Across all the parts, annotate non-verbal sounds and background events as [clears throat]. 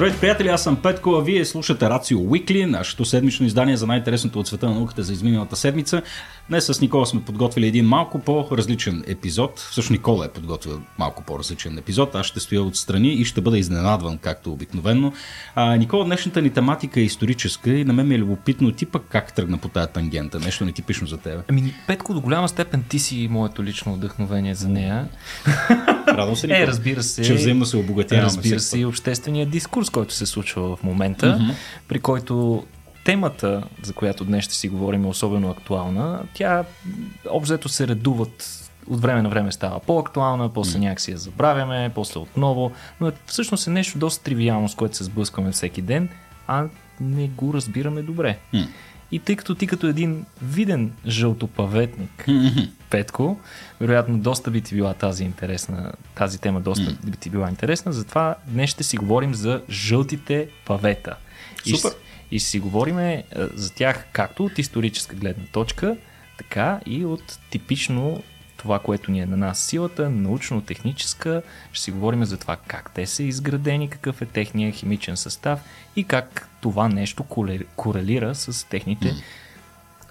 Здравейте, приятели, аз съм Петко, а вие слушате Рацио Уикли, нашето седмично издание за най-интересното от света на науката за изминалата седмица. Днес с Никола сме подготвили един малко по-различен епизод. Всъщност Никола е подготвил малко по-различен епизод. Аз ще стоя отстрани и ще бъда изненадван, както обикновено. А, Никола, днешната ни тематика е историческа и на мен ми е любопитно ти пък как тръгна по тази тангента. Нещо нетипично за теб. Ами, Петко, до голяма степен ти си моето лично вдъхновение за нея. [laughs] Радвам се, Е, разбира се. че взаимно се обогатяваме. Разбира се и обществения дискурс, който се случва в момента, mm-hmm. при който темата, за която днес ще си говорим, е особено актуална. Тя обзето се редуват от време на време става по-актуална, после mm. някак си я забравяме, после отново, но е, всъщност е нещо доста тривиално, с което се сблъскваме всеки ден, а не го разбираме добре. Mm. И тъй като ти като един виден жълтопаветник, Петко, вероятно доста би ти била тази интересна, тази тема доста би ти била интересна, затова днес ще си говорим за жълтите павета. Супер! И, и си говорим е, за тях както от историческа гледна точка, така и от типично това, което ни е на нас силата, научно-техническа. Ще си говорим за това как те са изградени, какъв е техния химичен състав и как това нещо корелира с техните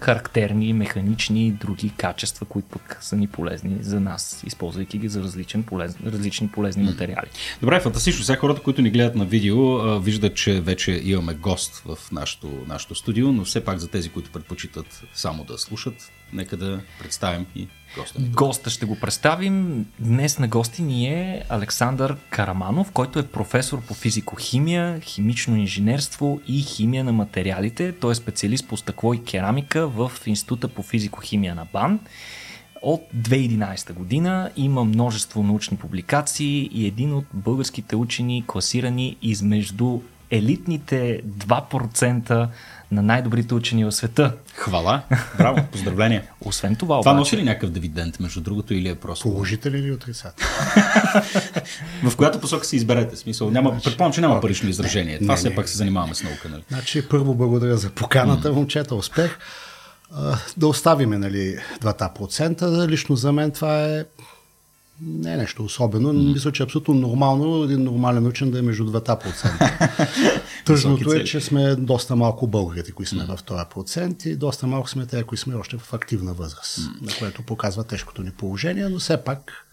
характерни, механични и други качества, които пък са ни полезни за нас, използвайки ги за различен полез, различни полезни материали. Добре, фантастично. Сега хората, които ни гледат на видео, виждат, че вече имаме гост в нашото, нашото студио, но все пак за тези, които предпочитат само да слушат, нека да представим и госта. Госта ще го представим. Днес на гости ни е Александър Караманов, който е професор по физико-химия, химично инженерство и химия на материалите. Той е специалист по стъкло и керамика в Института по физико-химия на БАН. От 2011 година има множество научни публикации и един от българските учени класирани измежду елитните 2% на най-добрите учени в света. Хвала! Браво! Поздравления! [laughs] Освен това, Това обаче, носи ли някакъв дивиденд, между другото, или е просто... Положителен или отрицателен? [laughs] в която посока се изберете? Смисъл, няма, Значи, предполагам, че няма парично изражение. Това Не, все не. пак се занимаваме с наука, нали? Значи, първо благодаря за поканата, момчета, успех. Да оставиме нали, 2%. Лично за мен това е не е нещо особено. Мисля, че е абсолютно нормално един нормален учен да е между 2%. [laughs] Тъжното е, че сме доста малко българите, които сме в този процент и доста малко сме те, които сме още в активна възраст, на което показва тежкото ни положение, но все пак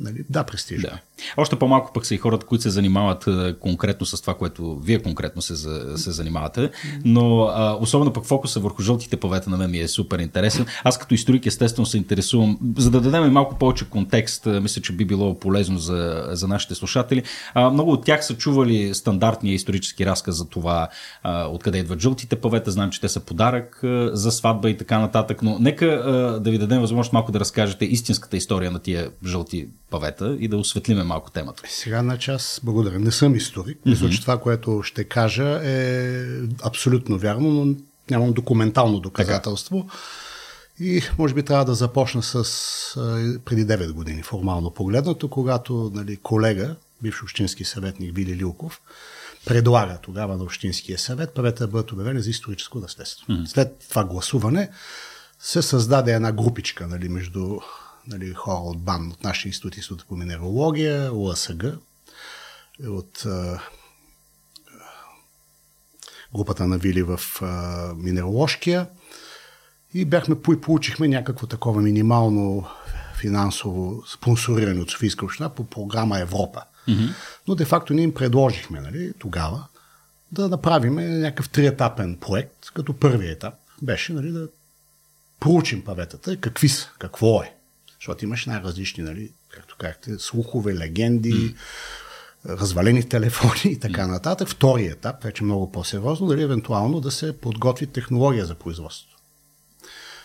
нали, да, престижно. Да. Още по-малко пък са и хората, които се занимават конкретно с това, което вие конкретно се, се занимавате. Но а, особено пък фокуса върху жълтите павета на мен ми е супер интересен. Аз като историк естествено се интересувам, за да дадем малко повече контекст, мисля, че би било полезно за, за нашите слушатели. А, много от тях са чували стандартния исторически разказ за това а, откъде идват жълтите павета. Знаем, че те са подарък а, за сватба и така нататък, но нека а, да ви дадем възможност малко да разкажете истинската история на тия жълти павета и да осветлиме малко темата. Сега, значи аз благодаря. Не съм историк. Мисля, че това, което ще кажа е абсолютно вярно, но нямам документално доказателство. И може би трябва да започна с преди 9 години, формално погледнато, когато нали, колега, бивш общински съветник Вили Лилков, предлага тогава на Общинския съвет павета да бъдат обявени за историческо наследство. Mm-hmm. След това гласуване се създаде една групичка нали, между нали, хора от БАН, от нашия институт, института по минералогия, ОАСГ, от а, групата на Вили в а, минералошкия и бяхме и получихме някакво такова минимално финансово спонсориране от Софийска община по програма Европа. Mm-hmm. Но де-факто ние им предложихме нали, тогава да направим някакъв триетапен проект, като първи етап беше нали, да проучим паветата, какви са, какво е. Защото имаш най-различни, нали, както казахте, слухове, легенди, mm. развалени телефони и така нататък. Втори етап, вече много по-сериозно, дали евентуално да се подготви технология за производство.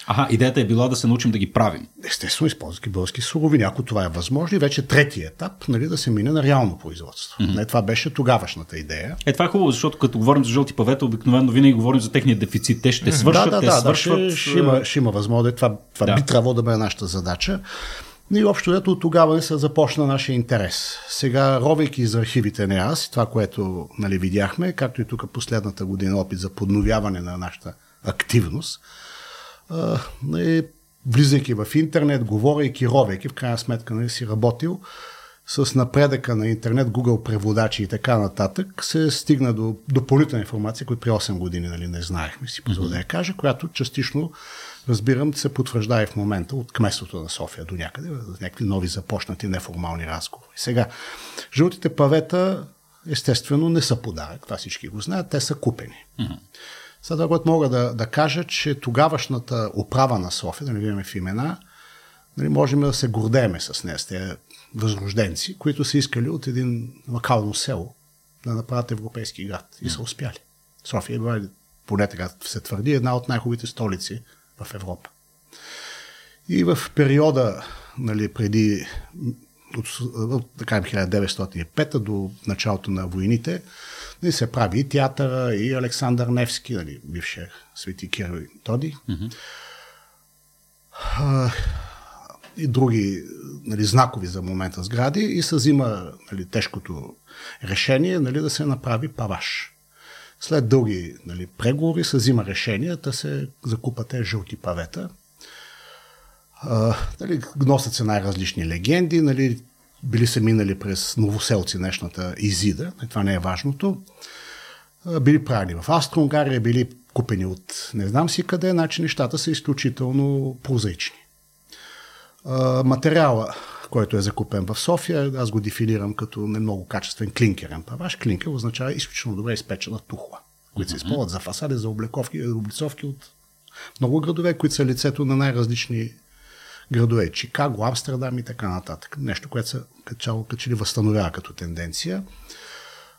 Аха, идеята е била да се научим да ги правим. Естествено, използвайки български суровини. Ако това е възможно, и вече третия етап, нали, да се мине на реално производство. Mm-hmm. Не, това беше тогавашната идея. Е, това е хубаво, защото като говорим за жълти павета, обикновено винаги говорим за техния дефицит. Те ще свършат, да, да, те да, свършват. да, ще, ще, има, ще има възможност. Това, това Да. би трябвало да бъде нашата задача. И общо ето от тогава не се започна нашия интерес. Сега, ровейки из архивите не аз, това, което нали, видяхме, както и тук последната година опит за подновяване на нашата активност, а, нали, влизайки в интернет, говорейки, ровейки, в крайна сметка нали, си работил, с напредъка на интернет, Google преводачи и така нататък, се стигна до допълнителна информация, която при 8 години нали, не знаехме, си позволя да я кажа, която частично, разбирам, се потвърждава и в момента от кместото на София до някъде, някакви нови започнати неформални разговори. Сега, жълтите павета, естествено, не са подарък, това всички го знаят, те са купени. Mm-hmm. Сега това, което мога да, да кажа, че тогавашната управа на София, да не видим в имена, нали, можем да се гордееме с нея, с тези възрожденци, които са искали от един локално село да направят европейски град и са успяли. София е поне така се твърди, една от най-хубавите столици в Европа. И в периода нали, преди от, от така 1905 до началото на войните нали, се прави и театъра, и Александър Невски, нали, бившия свети Кирил и Тоди. Mm-hmm и други нали, знакови за момента сгради и се взима нали, тежкото решение нали, да се направи паваш. След дълги нали, преговори се взима решение да се закупат тези жълти павета. А, нали, носят се най-различни легенди, нали, били са минали през новоселци днешната Изида, това не е важното. А, били правени в Австро-Унгария, били купени от не знам си къде, значи нещата са изключително прозаични материала, който е закупен в София, аз го дефинирам като не много качествен клинкерен паваш. Клинкер означава изключително добре изпечена тухла, които се използват за фасади, за облековки, облицовки от много градове, които са лицето на най-различни градове. Чикаго, Амстердам и така нататък. Нещо, което се качало, качели възстановява като тенденция.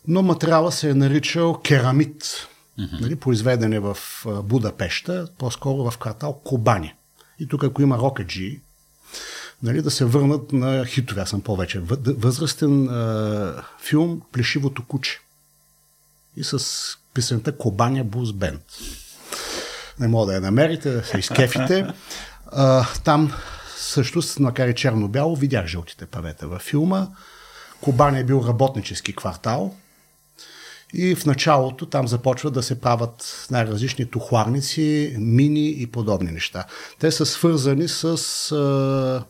Но материала се е наричал керамит, mm-hmm. нали, произведен е в Будапешта, по-скоро в квартал Кобани. И тук, ако има рокеджи, нали, да се върнат на хитове. Аз съм повече възрастен а, филм Плешивото куче. И с писаната Кобаня Бус Бенд. Не мога да я намерите, да се изкефите. А, там също, макар и черно-бяло, видях жълтите павета във филма. Кобаня е бил работнически квартал. И в началото там започват да се правят най-различни тухларници, мини и подобни неща. Те са свързани с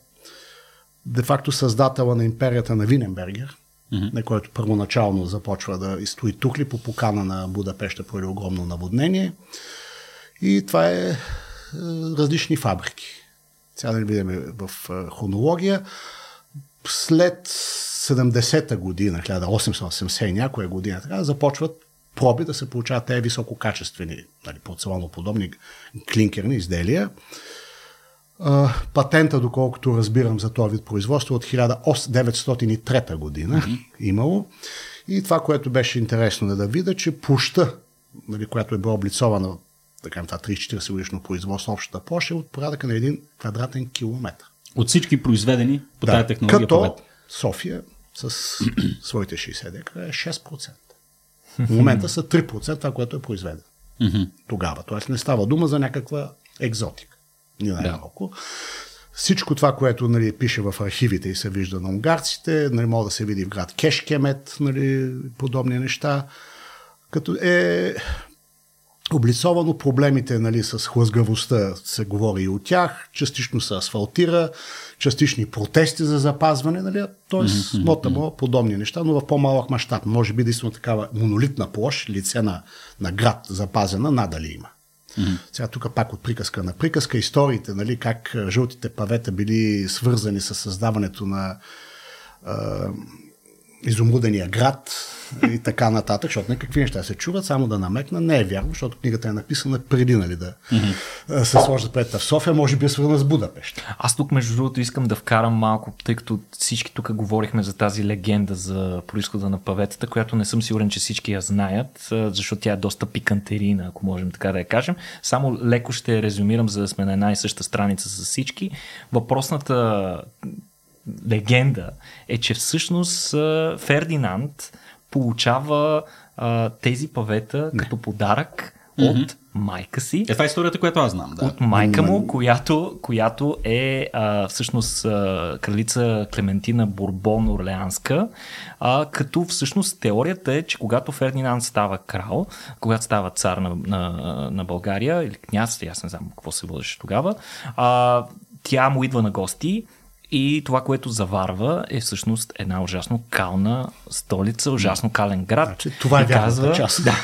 де-факто създателя на империята на Виненбергер, mm-hmm. на който първоначално започва да изстои тухли по покана на Будапеща поради огромно наводнение. И това е, е различни фабрики. Сега да не видим в е, хронология. След 70-та година, 1880 и някоя година, така, започват проби да се получават тези висококачествени, нали, подобни клинкерни изделия. Патента, доколкото разбирам за този вид производство, от 1903 година mm-hmm. имало. И това, което беше интересно да видя, че площа, нали, която е била облицована, да кажем това 30-40 годишно производство, общата площ е от порядъка на един квадратен километр. От всички произведени по да, тази технология като повед. София с [clears throat] своите 60 декара е 6%. В момента са 3% това, което е произведено. Тогава. Тоест не става дума за някаква екзотика ни най-малко. Да. Всичко това, което нали, пише в архивите и се вижда на унгарците, нали, може да се види в град Кешкемет, нали, подобни неща, като е облицовано проблемите нали, с хлъзгавостта, се говори и от тях, частично се асфалтира, частични протести за запазване, нали, т.е. Mm-hmm. подобни неща, но в по-малък мащаб. Може би действително такава монолитна площ, лице на, на град запазена, надали има. Mm-hmm. Сега тук пак от приказка на приказка, историите, нали, как жълтите павета били свързани с създаването на а, изумудения град и така нататък, защото не какви неща се чуват, само да намекна, не е вярно, защото книгата е написана преди нали, да mm-hmm. се сложат пред в София, може би е свързана с Будапешт. Аз тук, между другото, искам да вкарам малко, тъй като всички тук говорихме за тази легенда за происхода на паветата, която не съм сигурен, че всички я знаят, защото тя е доста пикантерина, ако можем така да я кажем. Само леко ще резюмирам, за да сме на една и съща страница с всички. Въпросната легенда е, че всъщност Фердинанд получава а, тези павета Не. като подарък mm-hmm. от майка си. Е, това е историята, която аз знам. Да. От майка му, която, която е а, всъщност а, кралица Клементина Бурбон Орлеанска, а, като всъщност теорията е, че когато Фердинанд става крал, когато става цар на, на, на България или княз, аз не знам какво се водеше тогава, а, тя му идва на гости И това, което заварва е всъщност една ужасно кална столица, ужасно кален град. Значи, това е вярната част. [laughs] Да,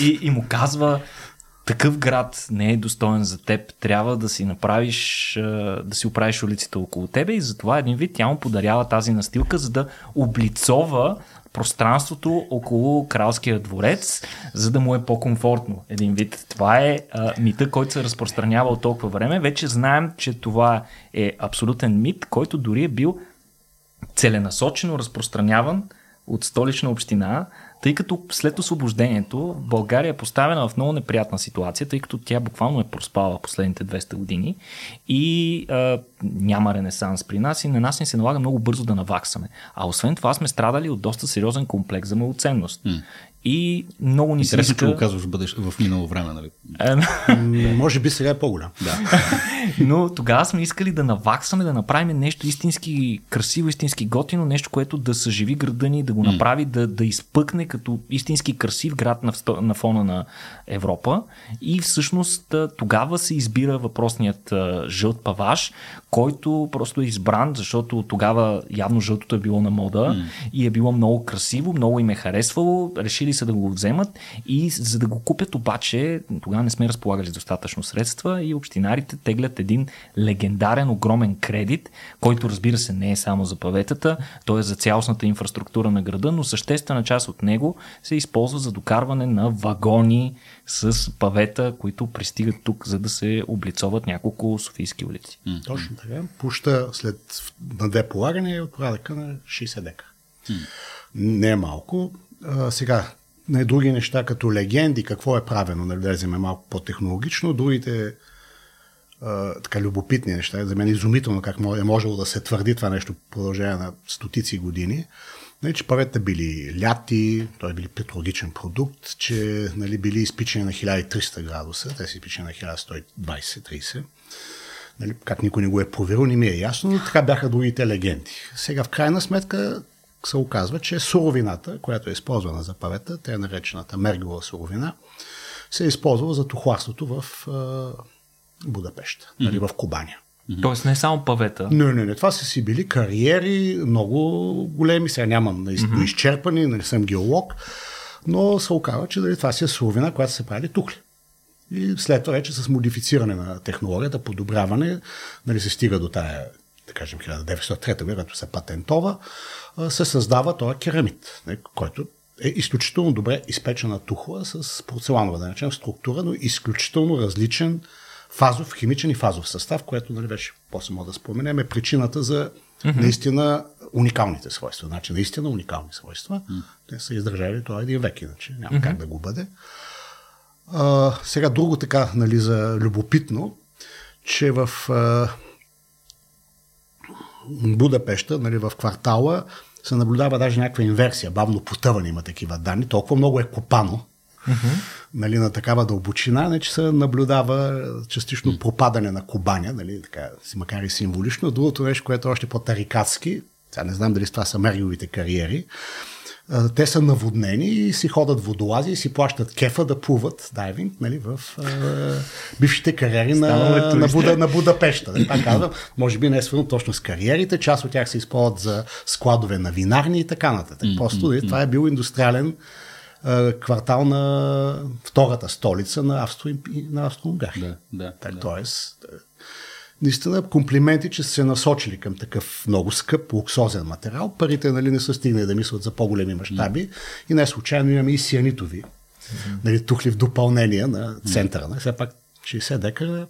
и, и му казва, такъв град не е достоен за теб, трябва да си направиш, да си оправиш улиците около тебе и затова един вид тя му подарява тази настилка, за да облицова пространството около кралския дворец, за да му е по-комфортно. Един вид. Това е а, мита, който се разпространява от толкова време. Вече знаем, че това е абсолютен мит, който дори е бил целенасочено разпространяван от столична община, тъй като след освобождението България е поставена в много неприятна ситуация, тъй като тя буквално е проспала последните 200 години и а, няма ренесанс при нас и на нас ни се налага много бързо да наваксаме. А освен това сме страдали от доста сериозен комплекс за малоценност. Mm. И много ни се иска... че го казваш бъдеш в минало време, нали? Е, може би сега е по-голям. Да. [laughs] Но тогава сме искали да наваксаме, да направим нещо истински красиво, истински готино, нещо, което да съживи града ни, да го направи, да, да изпъкне като истински красив град на, на фона на Европа. И всъщност тогава се избира въпросният жълт паваш, който просто е избран, защото тогава явно жълтото е било на мода mm. и е било много красиво, много им е харесвало, решили се да го вземат и за да го купят обаче, тогава не сме разполагали достатъчно средства и общинарите теглят един легендарен огромен кредит, който разбира се не е само за паветата, той е за цялостната инфраструктура на града, но съществена част от него се използва за докарване на вагони с павета, които пристигат тук, за да се облицоват няколко софийски улици. Mm. Точно така. Пуща след на две полагания от порядъка на 60 дека. Mm. Не е малко. А, сега, на други неща, като легенди, какво е правено, да влеземе малко по-технологично, другите а, така любопитни неща, за мен е изумително как е можело да се твърди това нещо в продължение на стотици години. Нали, че паветта били ляти, той е били петрологичен продукт, че нали, били изпичани на 1300 градуса, те са изпичани на 1120-30. Нали, как никой не го е проверил, не ми е ясно, но така бяха другите легенди. Сега в крайна сметка се оказва, че суровината, която е използвана за павета, тя е наречената мергова суровина, се е използвала за тухларството в е, Будапешта, mm-hmm. нали, в Кубания. Mm-hmm. Тоест не само павета. Не, не, не. Това са си били кариери, много големи. Сега нямам наистина mm-hmm. изчерпани, не съм геолог, но се оказва, че дали, това си е суровина, която се прави тухли. И след това вече с модифициране на технологията, подобряване, нали, се стига до тая, да кажем, 1903 година, като се патентова, се създава този керамид, нали, който е изключително добре изпечена тухла с порцеланова, да начнем структура, но изключително различен фазов, химичен и фазов състав, което нали, вече после мога да споменем, е причината за mm-hmm. наистина уникалните свойства. Значи наистина уникални свойства. Mm. Те са издържали това един век, иначе няма mm-hmm. как да го бъде. А, сега друго така, нали, за любопитно, че в а, Будапешта, нали, в квартала, се наблюдава даже някаква инверсия, бавно потъване има такива данни, толкова много е копано, mm-hmm. Нали, на такава дълбочина, не, че се наблюдава частично пропадане на Кубаня, нали, така, макар и символично. Другото нещо, което е още по-тарикатски, сега не знам дали това са мерговите кариери, те са наводнени и си ходят водолази и си плащат кефа да плуват дайвинг нали, в е, бившите кариери на, на, Буда, на Будапешта. Да, така казвам, може би не е свързано точно с кариерите, част от тях се използват за складове на винарни и така нататък. Просто нали, това е бил индустриален квартал на втората столица на Австро, на Австро-Унгария. Да, да, да. Тоест, наистина комплименти, че са се насочили към такъв много скъп, луксозен материал. Парите нали, не са стигнали да мислят за по-големи мащаби и не случайно имаме и сианитови. Mm-hmm. Нали, тухли в допълнение на центъра. Mm. Все пак 60 декара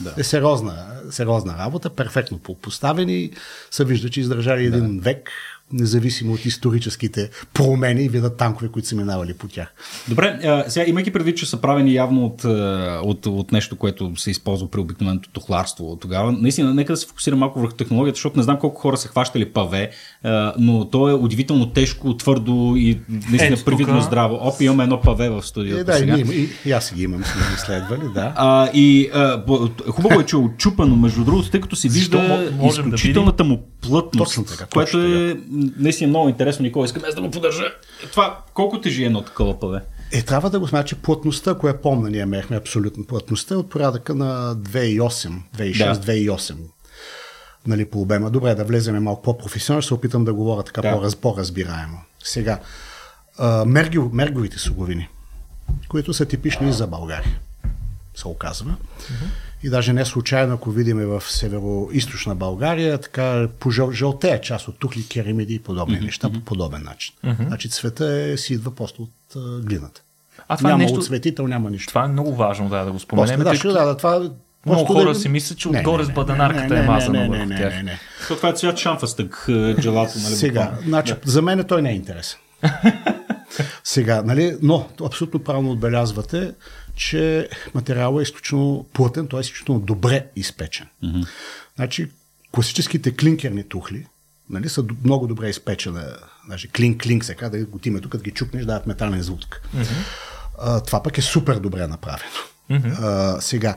да. е сериозна, сериозна работа, перфектно поставени. Се вижда, че издържали да. един век независимо от историческите промени и вида танкове, които са минавали по тях. Добре, а, сега имайки предвид, че са правени явно от, от, от нещо, което се използва при обикновеното тухларство тогава, наистина, нека да се фокусира малко върху технологията, защото не знам колко хора са хващали паве, а, но то е удивително тежко, твърдо и наистина Ето, привидно тука... здраво. Оп, имаме едно паве в студиото. Е, да, сега. И, и, и, аз ги имам, сме изследвали, да. А, и а, хубаво е, че е очупано, между другото, тъй като се вижда изключителната да му плътност, точно така, което е наистина много интересно, Никола, искам аз да му поддържа. Това, колко тежи едно такова паве? Е, трябва да го значи плътността, ако я помня, ние мехме абсолютно плътността, от порядъка на 2,8, 2,6, да. 2,8. нали, по обема. Добре, да влеземе малко по-професионално, ще се опитам да говоря така Да. по-раз, по-разбираемо. Сега, а, мерги, мерговите суровини, които са типични и за България, се оказва. И даже не случайно, ако видим в северо-источна България, така по жъл, жълтея част от тухли, керамиди и подобни неща по подобен начин. Значи цвета е, си идва просто от а, глината. А това е няма нещо- оцветител, няма нищо. Това е много важно да, да го После, споменем. да, тъй ще да, да, това Много просто хора да- си мислят, че Не, отгоре не, с не, бъданарката не, е не, мазана не, не, върху не, тях. не, не. То това е цвят шамфастък, е, джелато, нали? Сега, значи, за мен той не е интересен. [laughs] Сега, нали, но абсолютно правилно отбелязвате, че материалът е изключително плътен, т.е. изключително добре изпечен. Mm-hmm. Значи, класическите клинкерни тухли нали, са много добре изпечени. Значи, клин-клинк се казва, да го името, като ги чукнеш, дават метален звук. Mm-hmm. А, това пък е супер добре направено. Mm-hmm. А, сега,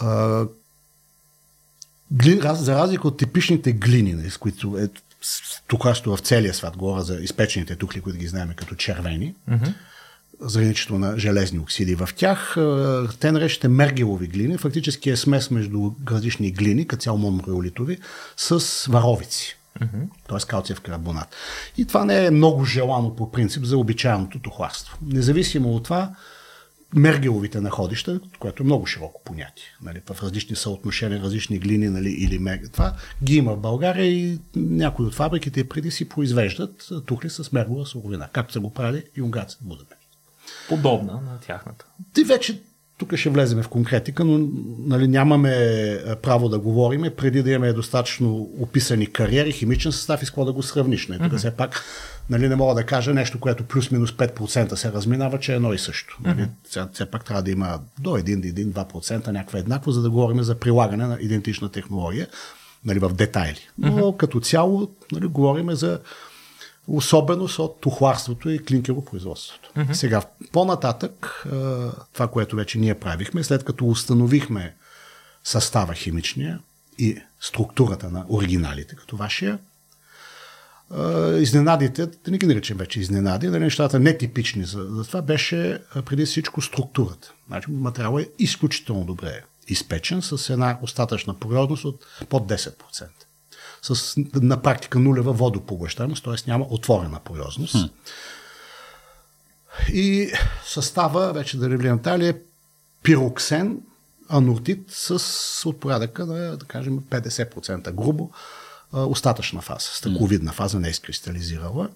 а, гли, раз, за разлика от типичните глини, нали, с които е тухлящо в целия свят, говоря за изпечените тухли, които ги знаем като червени, mm-hmm. Наличието на железни оксиди в тях, те наречените мергелови глини, фактически е смес между различни глини, като цяло монмреолитови, с варовици. Mm-hmm. т.е. калциев карбонат. И това не е много желано по принцип за обичайното тухларство. Независимо от това, мергеловите находища, което е много широко понятие, нали, в различни съотношения, различни глини нали, или мега. Това ги има в България и някои от фабриките преди си произвеждат тухли с мергова суровина, както са го правили и унгарците в Будапешт. Подобна на тяхната. Ти вече тук ще влеземе в конкретика, но нали, нямаме е, право да говорим преди да имаме достатъчно описани кариери, химичен състав и с какво да го сравниш. Нали? Тук mm-hmm. все пак нали, не мога да кажа нещо, което плюс-минус 5% се разминава, че е едно и също. Нали? Mm-hmm. Все, все пак трябва да има до 1-1-2% някаква еднакво, за да говорим за прилагане на идентична технология нали, в детайли. Но mm-hmm. като цяло нали, говорим за особеност от тухларството и клинкеропроизводството. Mm-hmm. Сега, по-нататък, това, което вече ние правихме, след като установихме състава химичния и структурата на оригиналите, като вашия, изненадите, да не ги наречем вече изненади, нали, нещата нетипични за, за това, беше преди всичко структурата. Значи, материалът е изключително добре изпечен с една остатъчна породност от под 10% с на практика нулева водопоглъщаемост, т.е. няма отворена порозност. Хм. И състава, вече да ревлирам тали, е пироксен, анортит с от порядъка на, да кажем, 50% грубо остатъчна фаза, стъкловидна фаза, не е изкристализирала.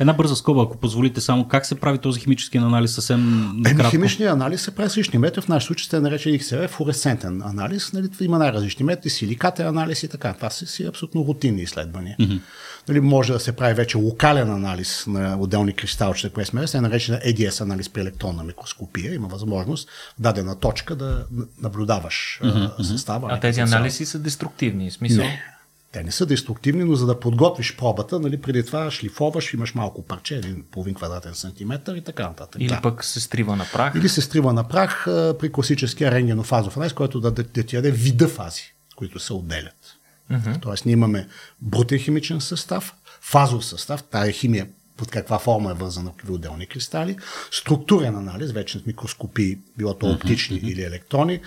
Една бърза скоба, ако позволите само, как се прави този химически анализ съвсем накратко? Химичният анализ се прави с различни методи. В нашия случай сте наречени XRF флуоресцентен анализ. Нали, има най-различни методи, силикатен анализ и така. Това са си абсолютно рутинни изследвания. Mm-hmm. Нали, може да се прави вече локален анализ на отделни кристалчета, което сме се наречена EDS анализ при електронна микроскопия. Има възможност в дадена точка да наблюдаваш mm-hmm. състава. А тези анализи са деструктивни, в смисъл? Не. Те не са деструктивни, но за да подготвиш пробата, нали, преди това шлифоваш, имаш малко парче, един половин квадратен сантиметър и така нататък. Или да. пък се стрива на прах. Или се стрива на прах а, при класическия рентгенофазов анализ, който да, да, да ти даде вида фази, които се отделят. Uh-huh. Тоест, ние имаме брутен химичен състав, фазов състав, тая химия под каква форма е вързана в отделни кристали, структурен анализ, вече с микроскопии, било то оптични или електрони,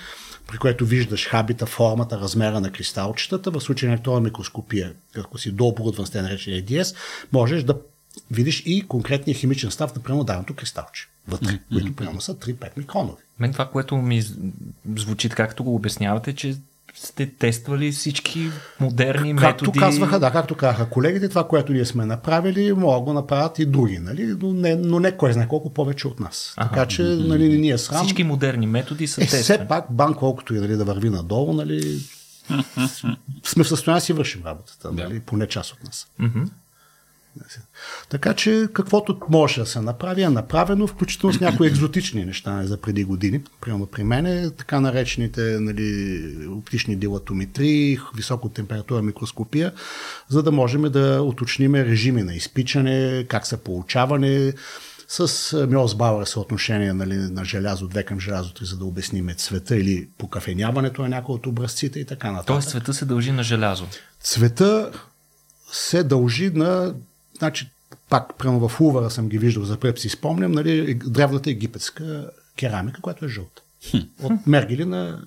при което виждаш хабита, формата, размера на кристалчетата. В случай на електронна микроскопия, ако си дооборудван с те наречени EDS, можеш да видиш и конкретния химичен състав на примерно даденото кристалче вътре, mm-hmm. които примерно са 3-5 микронови. Мен това, което ми звучи така, като го обяснявате, че сте тествали всички модерни както методи. Казваха, да, както казаха колегите, това, което ние сме направили, могат да го направят и други, нали? но, не, но не кой знае колко повече от нас. Ага. Така че нали, ние срам. Всички модерни методи са е, тествани. Все пак банк, колкото и нали, да върви надолу, нали, [laughs] сме в състояние да си вършим работата, нали, да. поне част от нас. Mm-hmm. Така че каквото може да се направи е направено, включително с някои екзотични неща за преди години. Примерно при мен е така наречените нали, оптични дилатометри, високотемпература микроскопия, за да можем да уточним режими на изпичане, как са получаване, с Мьос Бауер съотношение нали, на желязо 2 към желязо 3, за да обясним цвета или покафеняването на някои от образците и така нататък. Тоест цвета се дължи на желязо. Цвета се дължи на Значи, пак, прямо в Увара съм ги виждал, за преп си спомням, нали, древната египетска керамика, която е жълта. От Мергели на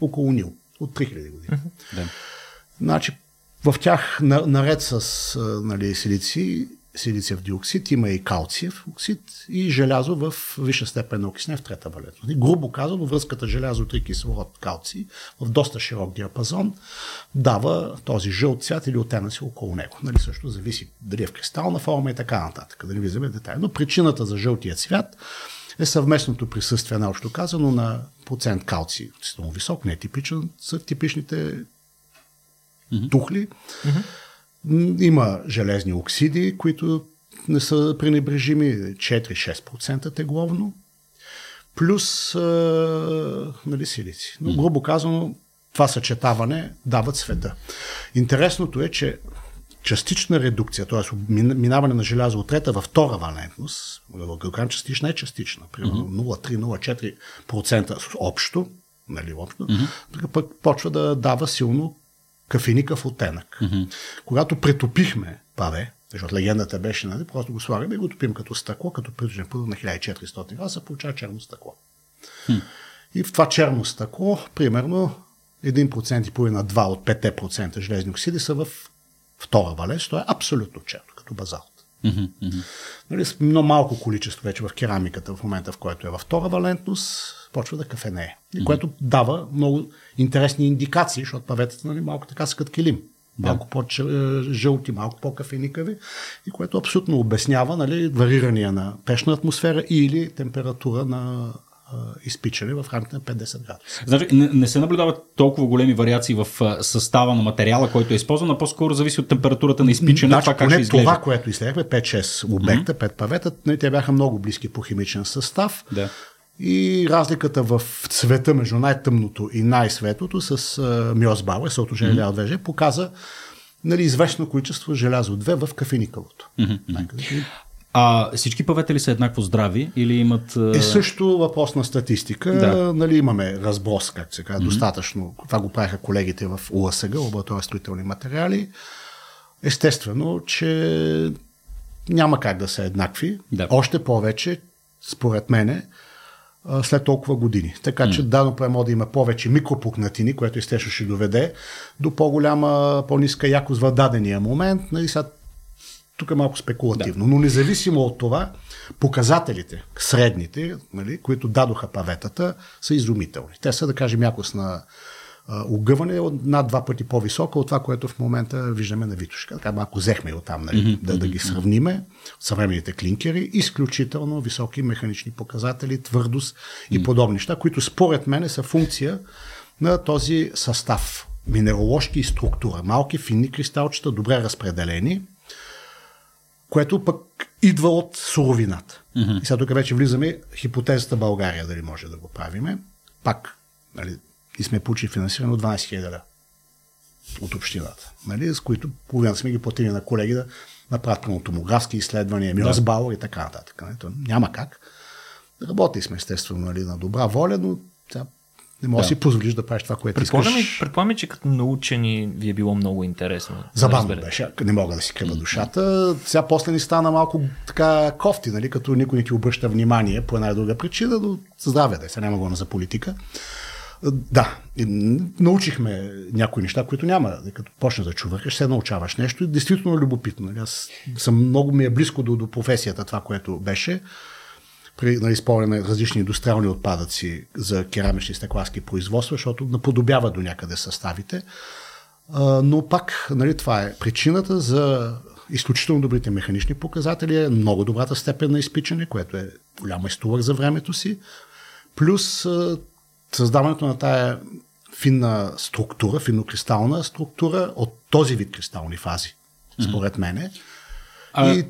около Нил, от 3000 години. Да. Значи, в тях, наред с нали, силици, силициев диоксид, има и калциев оксид и желязо в висша степен на окиснение в трета валентност. грубо казано, връзката желязо 3 кислород калци в доста широк диапазон дава този жълт цвят или оттенъци около него. Нали, също зависи дали е в кристална форма и така нататък. Да не влизаме детайли. Но причината за жълтия цвят е съвместното присъствие, наобщо казано, на процент калци, относително висок, не е са типичните тухли. Mm-hmm има железни оксиди, които не са пренебрежими, 4-6% тегловно, плюс а, нали, силици. Но грубо казано, това съчетаване дава цвета. Интересното е, че частична редукция, т.е. минаване на желязо от трета във втора валентност, да частична е частична, примерно 0,3-0,4% общо, нали, общо, mm-hmm. пък почва да дава силно кафеникъв оттенък. Mm-hmm. Когато претопихме паве, защото легендата беше, нали, просто го слагаме и го топим като стъкло, като притежен пудър на 1400 градуса, получава черно стъкло. Mm. И в това черно стъкло, примерно, 1% и половина, 2 от 5% железни оксиди са в втора валеж, то е абсолютно черно, като базалт. Mm-hmm. Нали, много малко количество вече в керамиката в момента, в който е във втора валентност, почва да кафенее. И което дава много интересни индикации, защото паветата нали, малко така са като килим. Малко по-жълти, малко по-кафеникави, и което абсолютно обяснява нали, варирания на пешна атмосфера или температура на изпичане в рамките на 50 градуса. Значи, не, не се наблюдават толкова големи вариации в състава на материала, който е използван, а по-скоро зависи от температурата на изпичане. Значи, това, как ще изглежда. това, което изследвахме, 5-6 обекта, mm-hmm. 5 павета, те бяха много близки по химичен състав. Да. И разликата в цвета между най-тъмното и най-светлото с Мьосбауер, съотношение mm-hmm. двеже, показа нали, известно количество желязо 2 в кафеникалото. Mm-hmm. А всички паветели са еднакво здрави или имат... Е също въпрос на статистика. Да. Нали, имаме разброс, как се казва, mm-hmm. достатъчно. Това го правиха колегите в УАСГ, лаборатория строителни материали. Естествено, че няма как да са еднакви. Да. Още повече, според мене, след толкова години. Така че дано право да има повече микропукнатини, което естествено ще доведе до по-голяма, по-ниска якост в дадения момент. Нали, сега, тук е малко спекулативно, да. но независимо от това, показателите, средните, нали, които дадоха паветата, са изумителни. Те са, да кажем, якост на огъване е над два пъти по-висока от това, което в момента виждаме на Витушка. Така малко взехме от там, нали, mm-hmm. да, да ги сравниме. Съвременните клинкери, изключително високи механични показатели, твърдост и mm-hmm. подобни неща, които според мен са функция на този състав. Минероложки и структура. Малки финни кристалчета, добре разпределени, което пък идва от суровината. Mm-hmm. И сега тук вече влизаме хипотезата България, дали може да го правиме. Пак, нали, и сме получили финансиране от 12 000 от общината, нали, с които половината сме ги платили на колеги да направят томографски изследвания, Миосбауър да. и така нататък. Нали. То няма как. Работи сме естествено нали, на добра воля, но сега не можеш да. си позволиш да правиш това, което предполагам, искаш. Предполагам, че като научени ви е било много интересно. Забавно да беше. Не мога да си крива душата. Сега после ни стана малко така кофти, нали, като никой не ти обръща внимание по една или друга причина, но здраве да е, сега няма го за политика. Да, научихме някои неща, които няма. Като почнеш да чуваш, се научаваш нещо и действително е любопитно. Аз съм много ми е близко до, до професията това, което беше при нали, на различни индустриални отпадъци за керамични стекларски производства, защото наподобява до някъде съставите. но пак нали, това е причината за изключително добрите механични показатели, е много добрата степен на изпичане, което е голяма изтувър за времето си, плюс създаването на тая финна структура, финнокристална структура от този вид кристални фази, според мене. А, и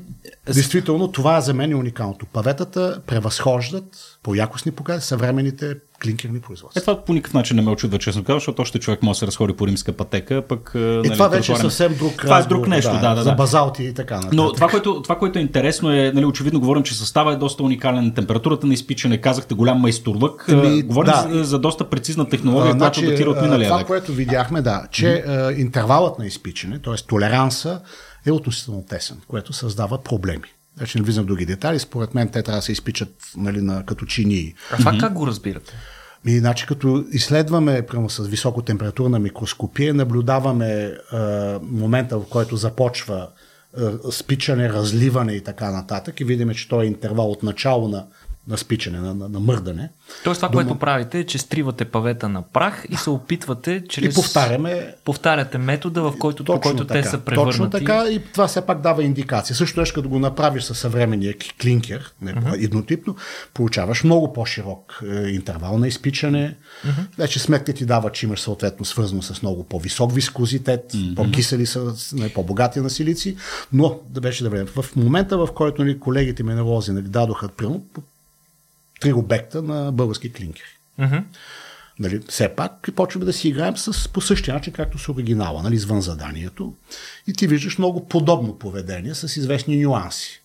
действително това за мен е уникалното. Паветата превъзхождат по якостни показатели съвременните клинкерни производства. Е, това по никакъв начин не ме очудва, честно казвам, защото още човек може да се разходи по римска пътека, пък... Е, нали, това вече е съвсем друг Това е друг нещо, да, да, да. За базалти и така нататък. Но това което, това, което е интересно е, нали, очевидно говорим, че състава е доста уникален, температурата на изпичане, казахте голям майсторлък. Еми, говорим да. за, за, доста прецизна технология, а, която значи, датира от миналия Това, век. което видяхме, да, че mm-hmm. интервалът на изпичане, т.е. толеранса, е относително тесен, което създава проблеми. Вече не влизам в други детали. Според мен те трябва да се изпичат нали, на, като чини. А това mm-hmm. как го разбирате? И, значи, като изследваме прямо с високотемпературна микроскопия, наблюдаваме е, момента, в който започва е, спичане, разливане и така нататък и видим, че той е интервал от начало на на спичане, на, на, на мърдане. Тоест това, Дома... което правите е, че стривате павета на прах и се опитвате чрез... И повтаряме... Повтаряте метода, в който, по който така, те са превърнати. Точно така и това все пак дава индикация. Също нещо, като го направиш със съвременния клинкер, не, uh-huh. еднотипно, получаваш много по-широк е, интервал на изпичане. Uh-huh. Вече сметка ти дава, че имаш съответно свързано с много по-висок вискозитет, uh-huh. по-кисели са, не, по-богати на силици, но да беше да време. В момента, в който нали, колегите минералози нали, дадоха примерно, три обекта на български клинкери. Mm-hmm. Нали, все пак почваме да си играем с, по същия начин, както с оригинала, нали, извън заданието. И ти виждаш много подобно поведение с известни нюанси.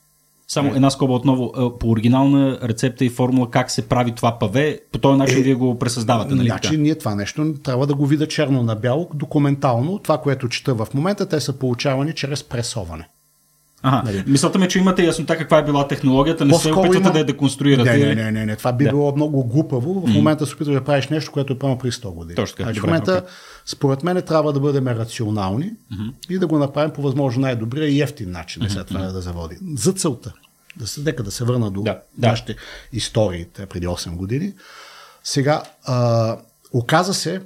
Само една скоба отново. Е, по оригинална рецепта и формула как се прави това паве, по този начин е, вие го пресъздавате, нали? Значи ние това нещо трябва да го видя черно на бяло, документално. Това, което чета в момента, те са получавани чрез пресоване. Ага. Нали? Мисълта ми, е, че имате яснота каква е била технологията, не се опитвате има... да я деконструирате. Не, не, не, не, не. това би да. било много глупаво. В момента се опитваш да правиш нещо, което е пълно при 100 години. Точно така. Значи, в момента, okay. според мен, трябва да бъдем рационални mm-hmm. и да го направим по възможно най-добрия и ефтин начин, mm-hmm. след това да заводи. За целта. Да се, дека да се върна до да, нашите да. истории преди 8 години. Сега, а, оказа се,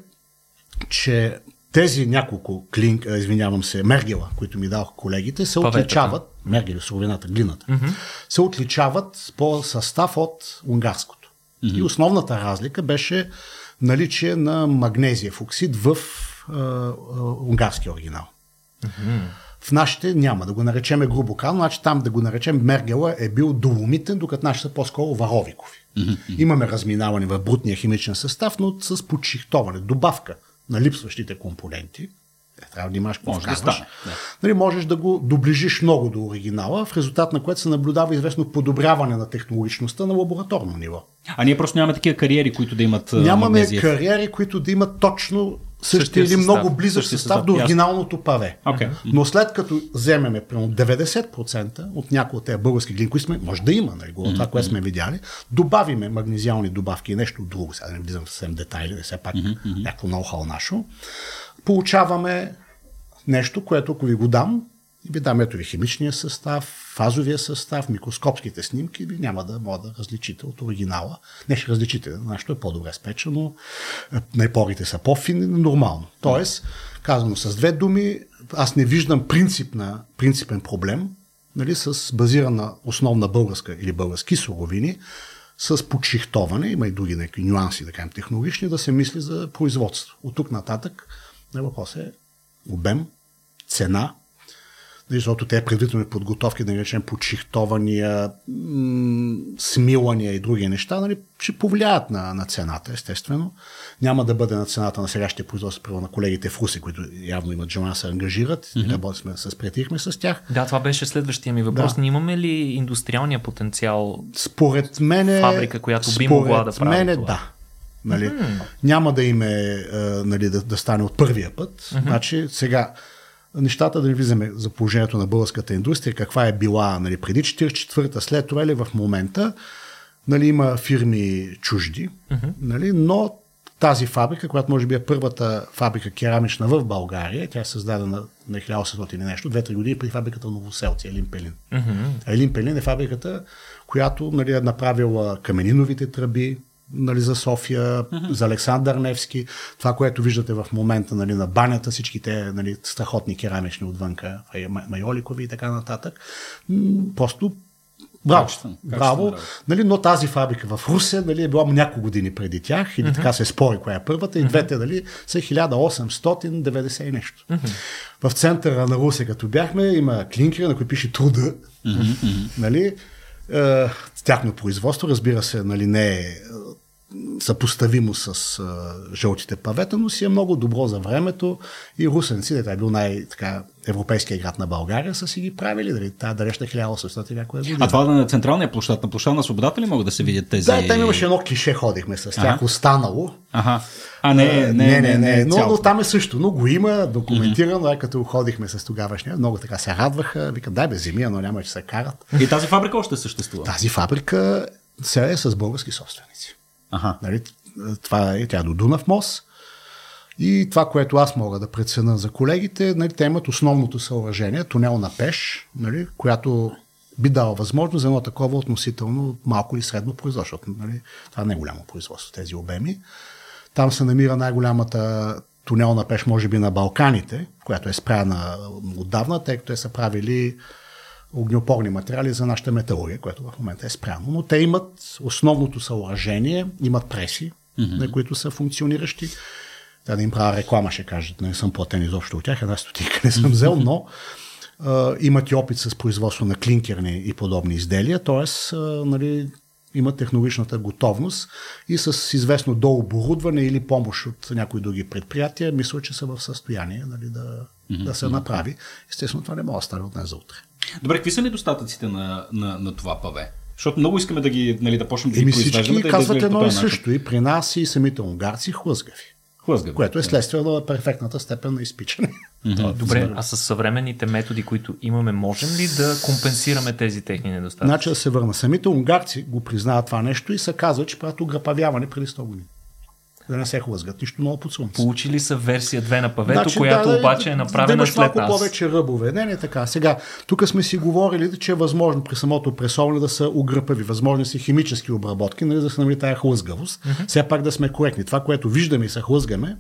че тези няколко клинк, извинявам се, мергела, които ми даваха колегите, се Паветата. отличават, мергели, суровината, глината, mm-hmm. се отличават по състав от унгарското. Mm-hmm. И основната разлика беше наличие на магнезиев оксид в унгарския оригинал. Mm-hmm. В нашите няма, да го наречеме грубо казано, значи там да го наречем Мергела е бил доломитен, докато нашите са по-скоро варовикови. Mm-hmm. Имаме разминаване в брутния химичен състав, но с подшихтоване, добавка на липсващите компоненти, е, трябва да имаш какво Може да стане. Нали, можеш да го доближиш много до оригинала, в резултат на което се наблюдава известно подобряване на технологичността на лабораторно ниво. А ние просто нямаме такива кариери, които да имат. Нямаме магнезиев. кариери, които да имат точно същия или много близък състав, състав до оригиналното паве. Okay. Но след като вземеме примерно 90% от някои от тези български глини, които сме, може да има, нали, mm-hmm. това, което сме видяли, добавиме магнезиални добавки и нещо друго, сега не влизам в съвсем детайли, все пак mm-hmm. някакво ноу-хау нашо, получаваме нещо, което ако ви го дам, и ви дам ето ви химичния състав, фазовия състав, микроскопските снимки, ви няма да мога да различите от оригинала. Не ще различите, нашето е по-добре спечено, непорите са по-фини, нормално. Тоест, казано с две думи, аз не виждам принципна, принципен проблем нали, с базирана основна българска или български суровини, с подшихтоване, има и други някакви нюанси, да кажем, технологични, да се мисли за производство. От тук нататък въпрос е обем, цена, защото те предварителни подготовки, да наречем подшихтования, смилания и други неща, нали, ще повлияят на, на цената, естествено. Няма да бъде на цената на сегашните производства, на колегите в Руси, които явно имат желание да се ангажират. Mm-hmm. Работихме, се спретихме с тях. Да, това беше следващия ми въпрос. Да. имаме ли индустриалния потенциал? Според мен. Фабрика, която би могла да прави мене, това? да. Нали, mm-hmm. Няма да им е нали, да, да стане от първия път. Mm-hmm. Значи, сега, нещата да не влизаме за положението на българската индустрия, каква е била нали, преди 44-та, след това или в момента. Нали, има фирми чужди, mm-hmm. нали, но тази фабрика, която може би е първата фабрика керамична в България, тя е създадена на 1800 и нещо, 2-3 години при фабриката Новоселци, Елин Пелин. Mm-hmm. Елин Пелин е фабриката, която нали, е направила камениновите тръби, нали, за София, uh-huh. за Александър Невски, това, което виждате в момента нали, на банята, всичките нали, страхотни керамични отвънка, майоликови и така нататък. Просто Браво, качествен, браво. Нали, но тази фабрика в Русе нали, е била няколко години преди тях, или uh-huh. така се спори коя е първата, и uh-huh. двете нали, са 1890 и нещо. Uh-huh. В центъра на Русе, като бяхме, има клинкера, на който пише труда. Uh-huh. Нали, е, тяхно производство, разбира се, нали, не е съпоставимо с а, жълтите павета, но си е много добро за времето и русенци, да е бил най-европейския град на България, са си ги правили, дали тази далечна 1800 някоя година. А това на централния площад, на площад на свободата ли могат да се видят тези? Да, там имаше едно клише, ходихме с тях, ага. останало. Ага. А, не, не, не, не, не, но, но, там е също, но го има документирано, mm-hmm. като ходихме с тогавашния, много така се радваха, викат, дай бе, зими, но няма, че се карат. И тази фабрика още съществува? Тази фабрика сега е с български собственици. Ага. Нали, това е тя до Дунав мост. И това, което аз мога да преценя за колегите, нали, те имат основното съоръжение, тунел на Пеш, нали, която би дала възможност за едно такова относително малко или средно производство. Нали, това не е голямо производство, тези обеми. Там се намира най-голямата тунелна пеш, може би на Балканите, която е спряна отдавна, тъй като те са правили огнеопорни материали за нашата металургия, което в момента е спряно. Но те имат основното съоръжение, имат преси, mm-hmm. на които са функциониращи. Да, да им правя реклама, ще кажат, не съм платен изобщо от тях, една стотинка не съм взел, но а, имат и опит с производство на клинкерни и подобни изделия, т.е. Нали, имат технологичната готовност и с известно дооборудване или помощ от някои други предприятия, мисля, че са в състояние нали, да, mm-hmm. да се направи. Естествено, това не може да стане от днес за утре. Добре, какви са недостатъците на, на, на това паве? Защото много искаме да ги, нали, да почнем да ги произвеждаме. Всички да казват едно и също. И при нас и самите унгарци хлъзгави. Хлъзгави. Което е следствие да. на перфектната степен на изпичане. Mm-hmm. Добре, а с съвременните методи, които имаме, можем ли да компенсираме тези техни недостатъци? Значи да се върна. Самите унгарци го признават това нещо и се казва, че правят ограпавяване преди 100 години да не се хлъзгат. Нищо много под слънце. Получили са версия 2 на павето, значи, която да, обаче е направена да след нас. повече ръбове. Не, не така. Сега, тук сме си говорили, че е възможно при самото пресоване да са огръпави, възможни са химически обработки, нали, да се намери тая хлъзгавост. Uh-huh. Все пак да сме коректни. Това, което виждаме и се хлъзгаме,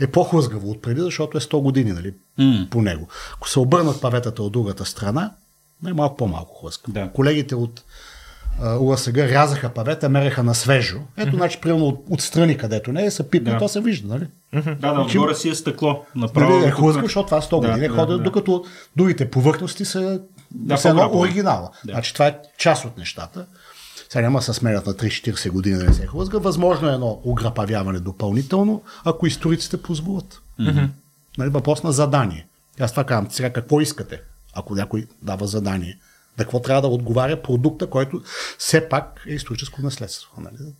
е по-хлъзгаво от преди, защото е 100 години нали, mm. по него. Ако се обърнат паветата от другата страна, е малко по-малко хлъзка. Да. Колегите от УАСГ рязаха павета, мереха на свежо. Ето, mm-hmm. значи, примерно от, отстрани, където не е, са пипне, да. то се вижда, нали? Mm-hmm. Да, да, отгоре си е стъкло. Направо. Нали, е хлъзга, защото това 100 години да, ходят, да, докато другите повърхности са, да, са едно оригинала. Да. Значи, това е част от нещата. Сега няма да се сменят на 3-40 години да не се хлъзга. Възможно е едно ограпавяване допълнително, ако историците позволят. Mm-hmm. Нали, въпрос на задание. Аз това казвам. Сега какво искате, ако някой дава задание? На какво трябва да отговаря продукта, който все пак е историческо наследство. Нали?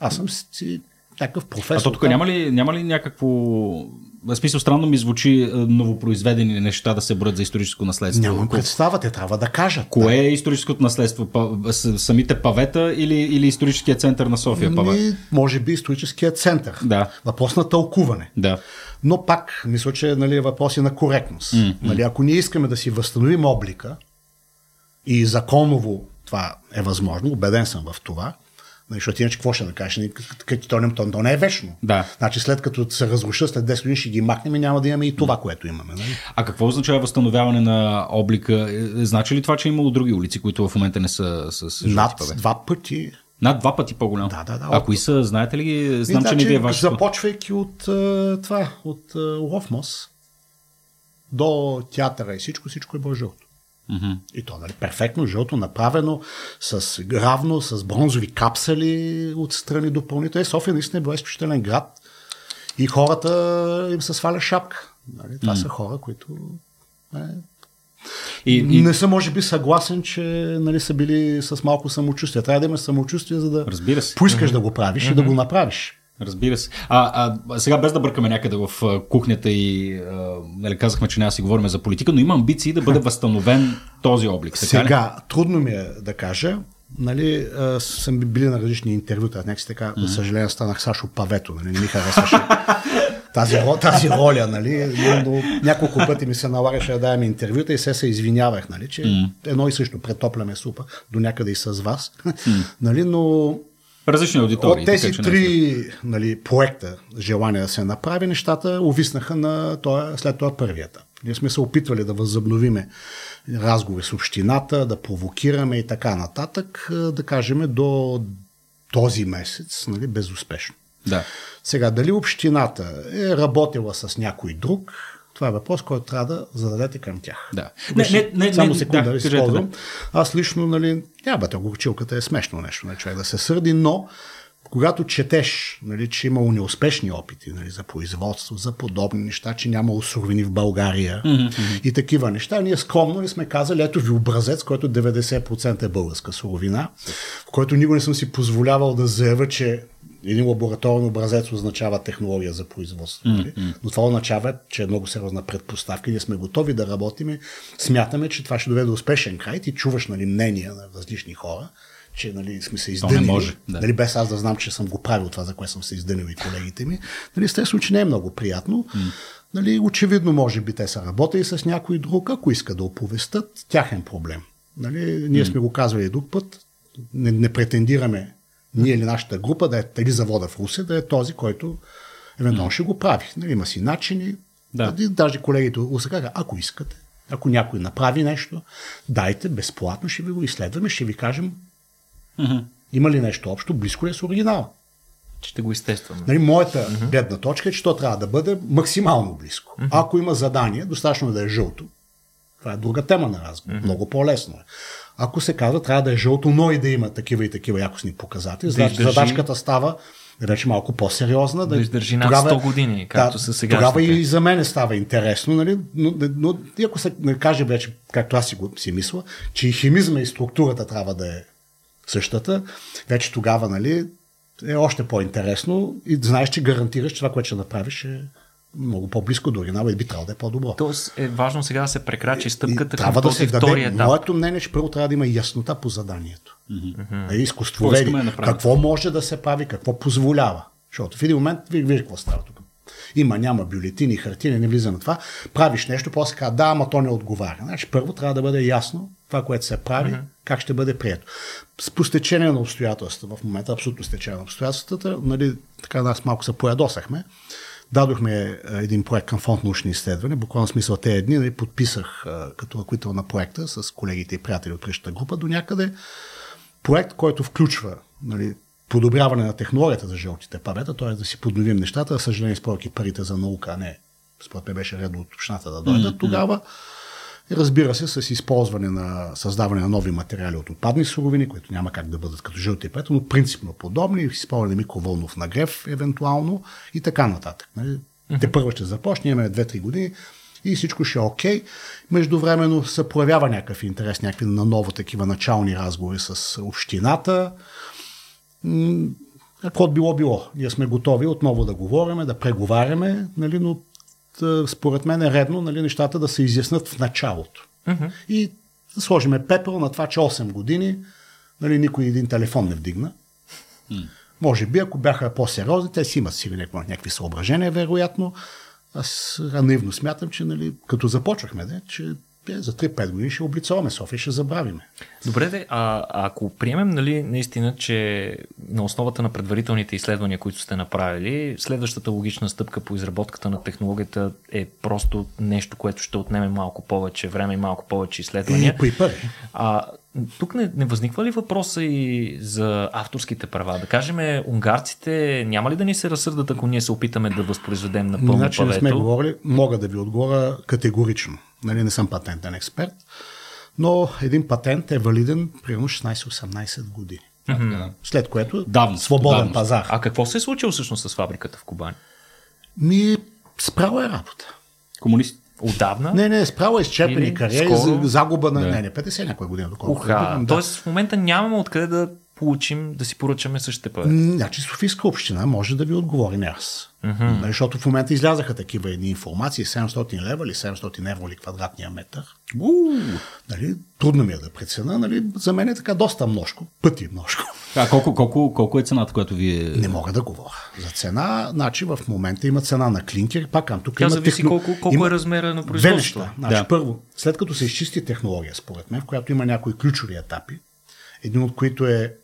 Аз съм си някакъв професор. А то тук няма ли, няма ли някакво... В смисъл странно ми звучи е, новопроизведени неща да се броят за историческо наследство. Нямам представа, те трябва да кажат. Кое да. е историческото наследство? Самите павета или, или историческия център на София? Паве? Ми, може би историческия център. Да. Въпрос на тълкуване. Да. Но пак, мисля, че нали, е въпроси на коректност. Mm-hmm. Нали, ако ние искаме да си възстановим облика, и законово това е възможно, убеден съм в това, защото иначе какво ще да кажеш? Титониум то, то не е вечно. Да. Значи след като се разрушат след 10 години ще ги махнем и няма да имаме и това, което имаме. Нали? А какво означава възстановяване на облика? Е, значи ли това, че е имало други улици, които в момента не са с Над два пъти над два пъти по-голям. Да, да, да. А кои са, знаете ли ги? Знам, че не ви е вашето. Започвайки от това, от Ловмос до театъра и всичко, всичко е бъжълто. Mm-hmm. И то, нали, перфектно жълто, направено с равно, с бронзови капсали отстрани допълнително. Е, София наистина е била изключителен град и хората им се сваля шапка. Нали? Това mm-hmm. са хора, които е, и, и... Не съм, може би, съгласен, че нали, са били с малко самочувствие. Трябва да имаш самочувствие, за да Разбира се. поискаш mm-hmm. да го правиш mm-hmm. и да го направиш. Разбира се. А, а сега без да бъркаме някъде в кухнята и а, нали, казахме, че няма си говорим за политика, но има амбиции да бъде възстановен този облик. Така сега, ли? трудно ми е да кажа. Нали, а, съм били на различни интервюта, някакси така, mm-hmm. за съжаление, станах Сашо Павето, нали, не ми харесваше тази, тази роля, нали, но няколко пъти ми се налагаше да давам интервюта и се се извинявах, нали, че mm-hmm. едно и също претопляме супа, до някъде и с вас, mm-hmm. нали, но Различни аудитории. От тези така, три нали, проекта, желания да се направи, нещата увиснаха на това, след това първията. Ние сме се опитвали да възобновиме разговори с общината, да провокираме и така нататък, да кажем до този месец, нали, безуспешно. Да. Сега, дали общината е работила с някой друг, това е въпрос, който трябва да зададете към тях. Да. Не, не, не, Само секунда да. Да. Аз лично, нали, няма бе, горчилката е смешно нещо, не човек да се сърди, но когато четеш, нали, че имало неуспешни опити нали, за производство, за подобни неща, че нямало суровини в България mm-hmm. и такива неща, ние скромно ли сме казали, ето ви образец, който 90% е българска суровина, в който никога не съм си позволявал да заявя, че един лабораторен образец означава технология за производство. Mm-hmm. Но това означава, че е много сериозна предпоставка. Ние сме готови да работим. Смятаме, че това ще доведе до успешен край. Ти чуваш нали, мнения на различни хора, че нали, сме се То не издънили, може, да. нали, без аз да знам, че съм го правил това, за което съм се издънил и колегите ми. Нали, естествено, че не е много приятно. Нали, очевидно, може би те са работили с някой друг, ако иска да оповестят, тяхен проблем. Нали, ние сме го казвали друг път, не, не претендираме ние или нашата група да е или завода в Русе, да е този, който евентуално ще го прави. Нали, има си начини. Да. Даже колегите от Русе казаха, ако искате, ако някой направи нещо, дайте безплатно, ще ви го изследваме, ще ви кажем има ли нещо общо, близко ли е с оригинала. Ще го изтестваме. Нали, моята гледна точка е, че то трябва да бъде максимално близко. Ако има задание, достатъчно да е жълто. Това е друга тема на разговор. Много по-лесно е. Ако се казва, трябва да е жълто, но и да има такива и такива якостни показатели, издържи- задачката става вече малко по-сериозна. Да издържи над 100 години, както са сегашните. Тогава и за мен става интересно, нали? но, но и ако се не каже вече, както аз си, го, си мисля, че и химизма и структурата трябва да е същата, вече тогава нали, е още по-интересно и знаеш, че гарантираш, че това, което ще направиш е много по-близко до оригинала и би трябвало да е по-добро. Тоест е важно сега да се прекрачи стъпката към да този се втори етап. Моето мнение е, че първо трябва да има яснота по заданието. Mm-hmm. Какво Изкуствоведи. искаме да? Какво може да се прави, какво позволява. Защото в един момент, вие виждате какво става тук. Има, няма бюлетини, хартия, не влиза на това. Правиш нещо, после казва, да, ама то не отговаря. Значи първо трябва да бъде ясно това, което се прави, mm-hmm. как ще бъде прието. С по стечение на обстоятелствата, в момента абсолютно стечение на обстоятелствата, нали, така нас малко се поядосахме. Дадохме е, един проект към фонд научни изследвания. Буквално смисъл те дни нали, подписах а, като ръководител на проекта с колегите и приятели от предишната група до някъде проект, който включва нали, подобряване на технологията за жълтите павета, т.е. да си подновим нещата. За съжаление, споръки парите за наука, а не според мен беше редно от общината да дойдат mm-hmm. тогава. И разбира се, с използване на създаване на нови материали от отпадни суровини, които няма как да бъдат като жълти пета, но принципно подобни, използване на микровълнов нагрев, евентуално и така нататък. Нали? Те първо ще започне, имаме 2-3 години и всичко ще е окей. Междувременно се проявява някакъв интерес, някакви на ново такива начални разговори с общината. Какво било било. Ние сме готови отново да говорим, да преговаряме, нали, но според мен е редно нали, нещата да се изяснат в началото. Uh-huh. И да сложиме пепел на това, че 8 години нали, никой един телефон не вдигна. Може би, ако бяха по-сериозни, те си имат си някакви, някакви съображения, вероятно. Аз наивно смятам, че нали, като започнахме, де, че е, за 3-5 години ще облицоваме София, ще забравиме. Добре, де, а, ако приемем нали, наистина, че на основата на предварителните изследвания, които сте направили, следващата логична стъпка по изработката на технологията е просто нещо, което ще отнеме малко повече време и малко повече изследвания. И при първи. А, тук не, не възниква ли въпроса и за авторските права? Да кажем, унгарците няма ли да ни се разсърдат, ако ние се опитаме да възпроизведем напълно Значи не сме говорили, мога да ви отговоря категорично. Нали, не съм патентен експерт, но един патент е валиден примерно 16-18 години. Mm-hmm. След което Давност, свободен давност. пазар. А какво се е случило всъщност с фабриката в Кубани? Ми, справа е работа. Комунист. Отдавна? Не, не, справа е изчерпани Или кариери, загуба на... Да. Не, не, 50 някоя година, доколкото. Тоест в момента нямаме откъде да получим, да си поръчаме същите пари. Значи Софийска община може да ви отговори, не аз. Mm-hmm. Защото в момента излязаха такива едни информации, 700 лева или 700 евро или квадратния метър. Нали, трудно ми е да прецена, нали, за мен е така доста множко, пъти множко. А колко, колко, колко е цената, която вие... Не мога да говоря. За цена, значи в момента има цена на клинкер, пак към тук Тя има зависи колко, колко има е размера на производството. Значи, да. Първо, след като се изчисти технология, според мен, в която има някои ключови етапи, един от които е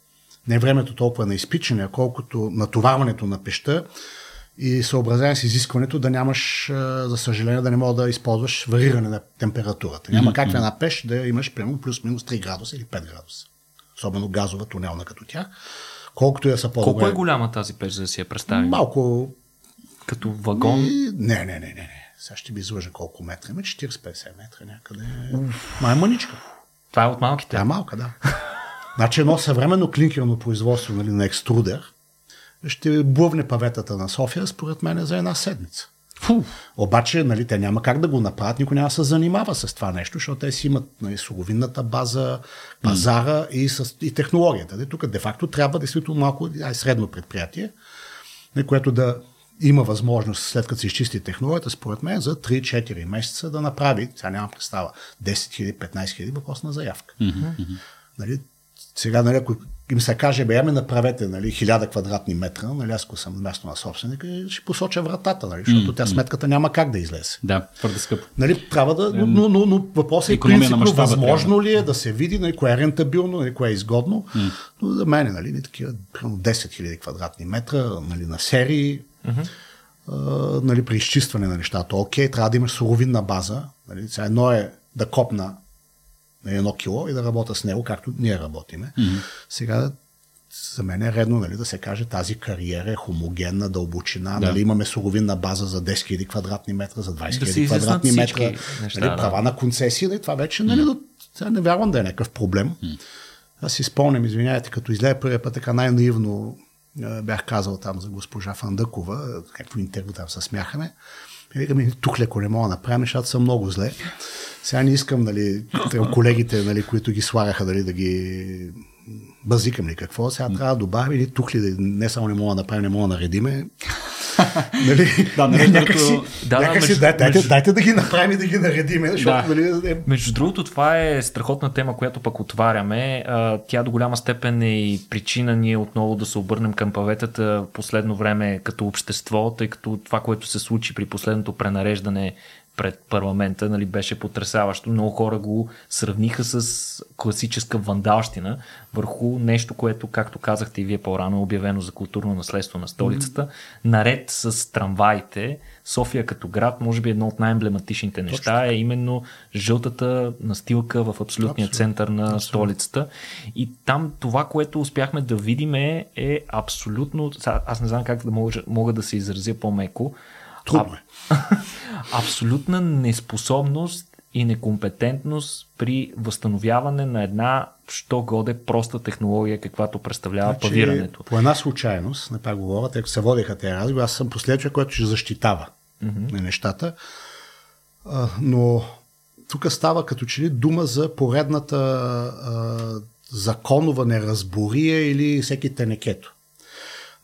не времето толкова на изпичане, а колкото натоварването на пеща и съобразяване с изискването да нямаш, за съжаление, да не мога да използваш вариране на температурата. Няма как в една пещ да имаш примерно плюс-минус 3 градуса или 5 градуса. Особено газова тунелна като тях. Колкото да са по-добре. Колко е голяма тази пеш, за да си я представим? Малко Като вагон? Не, не, не, не, не. Сега ще ви излъжа колко метра. Има 40-50 метра някъде. Ма е маничка. Това е от малките. Тя е малка, да. [laughs] значи едно съвременно клинкерно производство нали, на екструдер ще блъвне паветата на София, според мен, за една седмица. Фу. Обаче, нали, те няма как да го направят, никой няма да се занимава с това нещо, защото те си имат нали, суровинната база, пазара и, с, и технологията. Де, тук де-факто трябва действително малко ай, средно предприятие, нали, което да има възможност, след като се изчисти технологията, според мен, за 3-4 месеца да направи, сега нямам представа, 10 000, 15 000 въпрос на заявка. Нали, Сега, нали, ако им се каже, бе, ме направете нали, 1000 квадратни метра, нали, аз ако съм място на собственика, ще посоча вратата, нали, защото тя сметката няма как да излезе. Да, твърде скъпо. Нали, трябва да, но, но, но, но въпросът е принципно, мащаба възможно трябва. ли е да се види нали, кое е рентабилно, нали, кое е изгодно. Но за мен нали, такива примерно 10 000 квадратни метра нали, на серии, а, нали, при изчистване на нещата. Окей, трябва да имаш суровинна база. Нали, сега едно е да копна на едно кило и да работя с него, както ние работиме. Сега за мен е редно нали, да се каже тази кариера е хомогенна, дълбочина, Да. нали, имаме суровинна база за 10 000 квадратни метра, за 20 Да се 000 изяснат квадратни метра, неща, нали, да. права на концесии, нали, това вече нали, до, сега не вярвам да е някакъв проблем. Аз си спомням, извинявайте, като излезе първия път така най-наивно бях казал там за госпожа Фандъкова, както интервю там се смяхаме. И викаме, тук леко не мога да направим, защото съм много зле. Сега не искам, нали, колегите, нали, които ги слагаха, нали, да ги базикам ли какво. Сега трябва да добавим или тук ли, не само не мога да направим, не мога да наредиме. [laughs] нали, Да, не, нареждането- някакси, Да, някакси, между- дайте, между- дайте да ги направим и да ги наредиме, защото Да. нали, е, Между другото, това е страхотна тема, която пък отваряме. Тя до голяма степен е и причина ние отново да се обърнем към паветата в последно време като общество, тъй като това, което се случи при последното пренареждане пред парламента, нали, беше потрясаващо. Много хора го сравниха с класическа вандалщина върху нещо, което, както казахте и вие по-рано, е обявено за културно наследство на столицата. Наред с трамваите, София като град, може би едно от най-емблематичните неща е именно жълтата настилка в абсолютния Абсолютно. център на столицата. И там това, което успяхме да видим е, е абсолютно, аз не знам как да мога, мога да се изразя по-меко, Трудно е. [laughs] абсолютна неспособност и некомпетентност при възстановяване на една, що годе, проста технология, каквато представлява Значи, павирането. По една случайност, не пак говоря, тъй като се водиха тези разговори, аз съм последния който ще защитава mm-hmm. нещата. А, но тук става като че ли дума за поредната а, законова неразбория или всеки тенекето.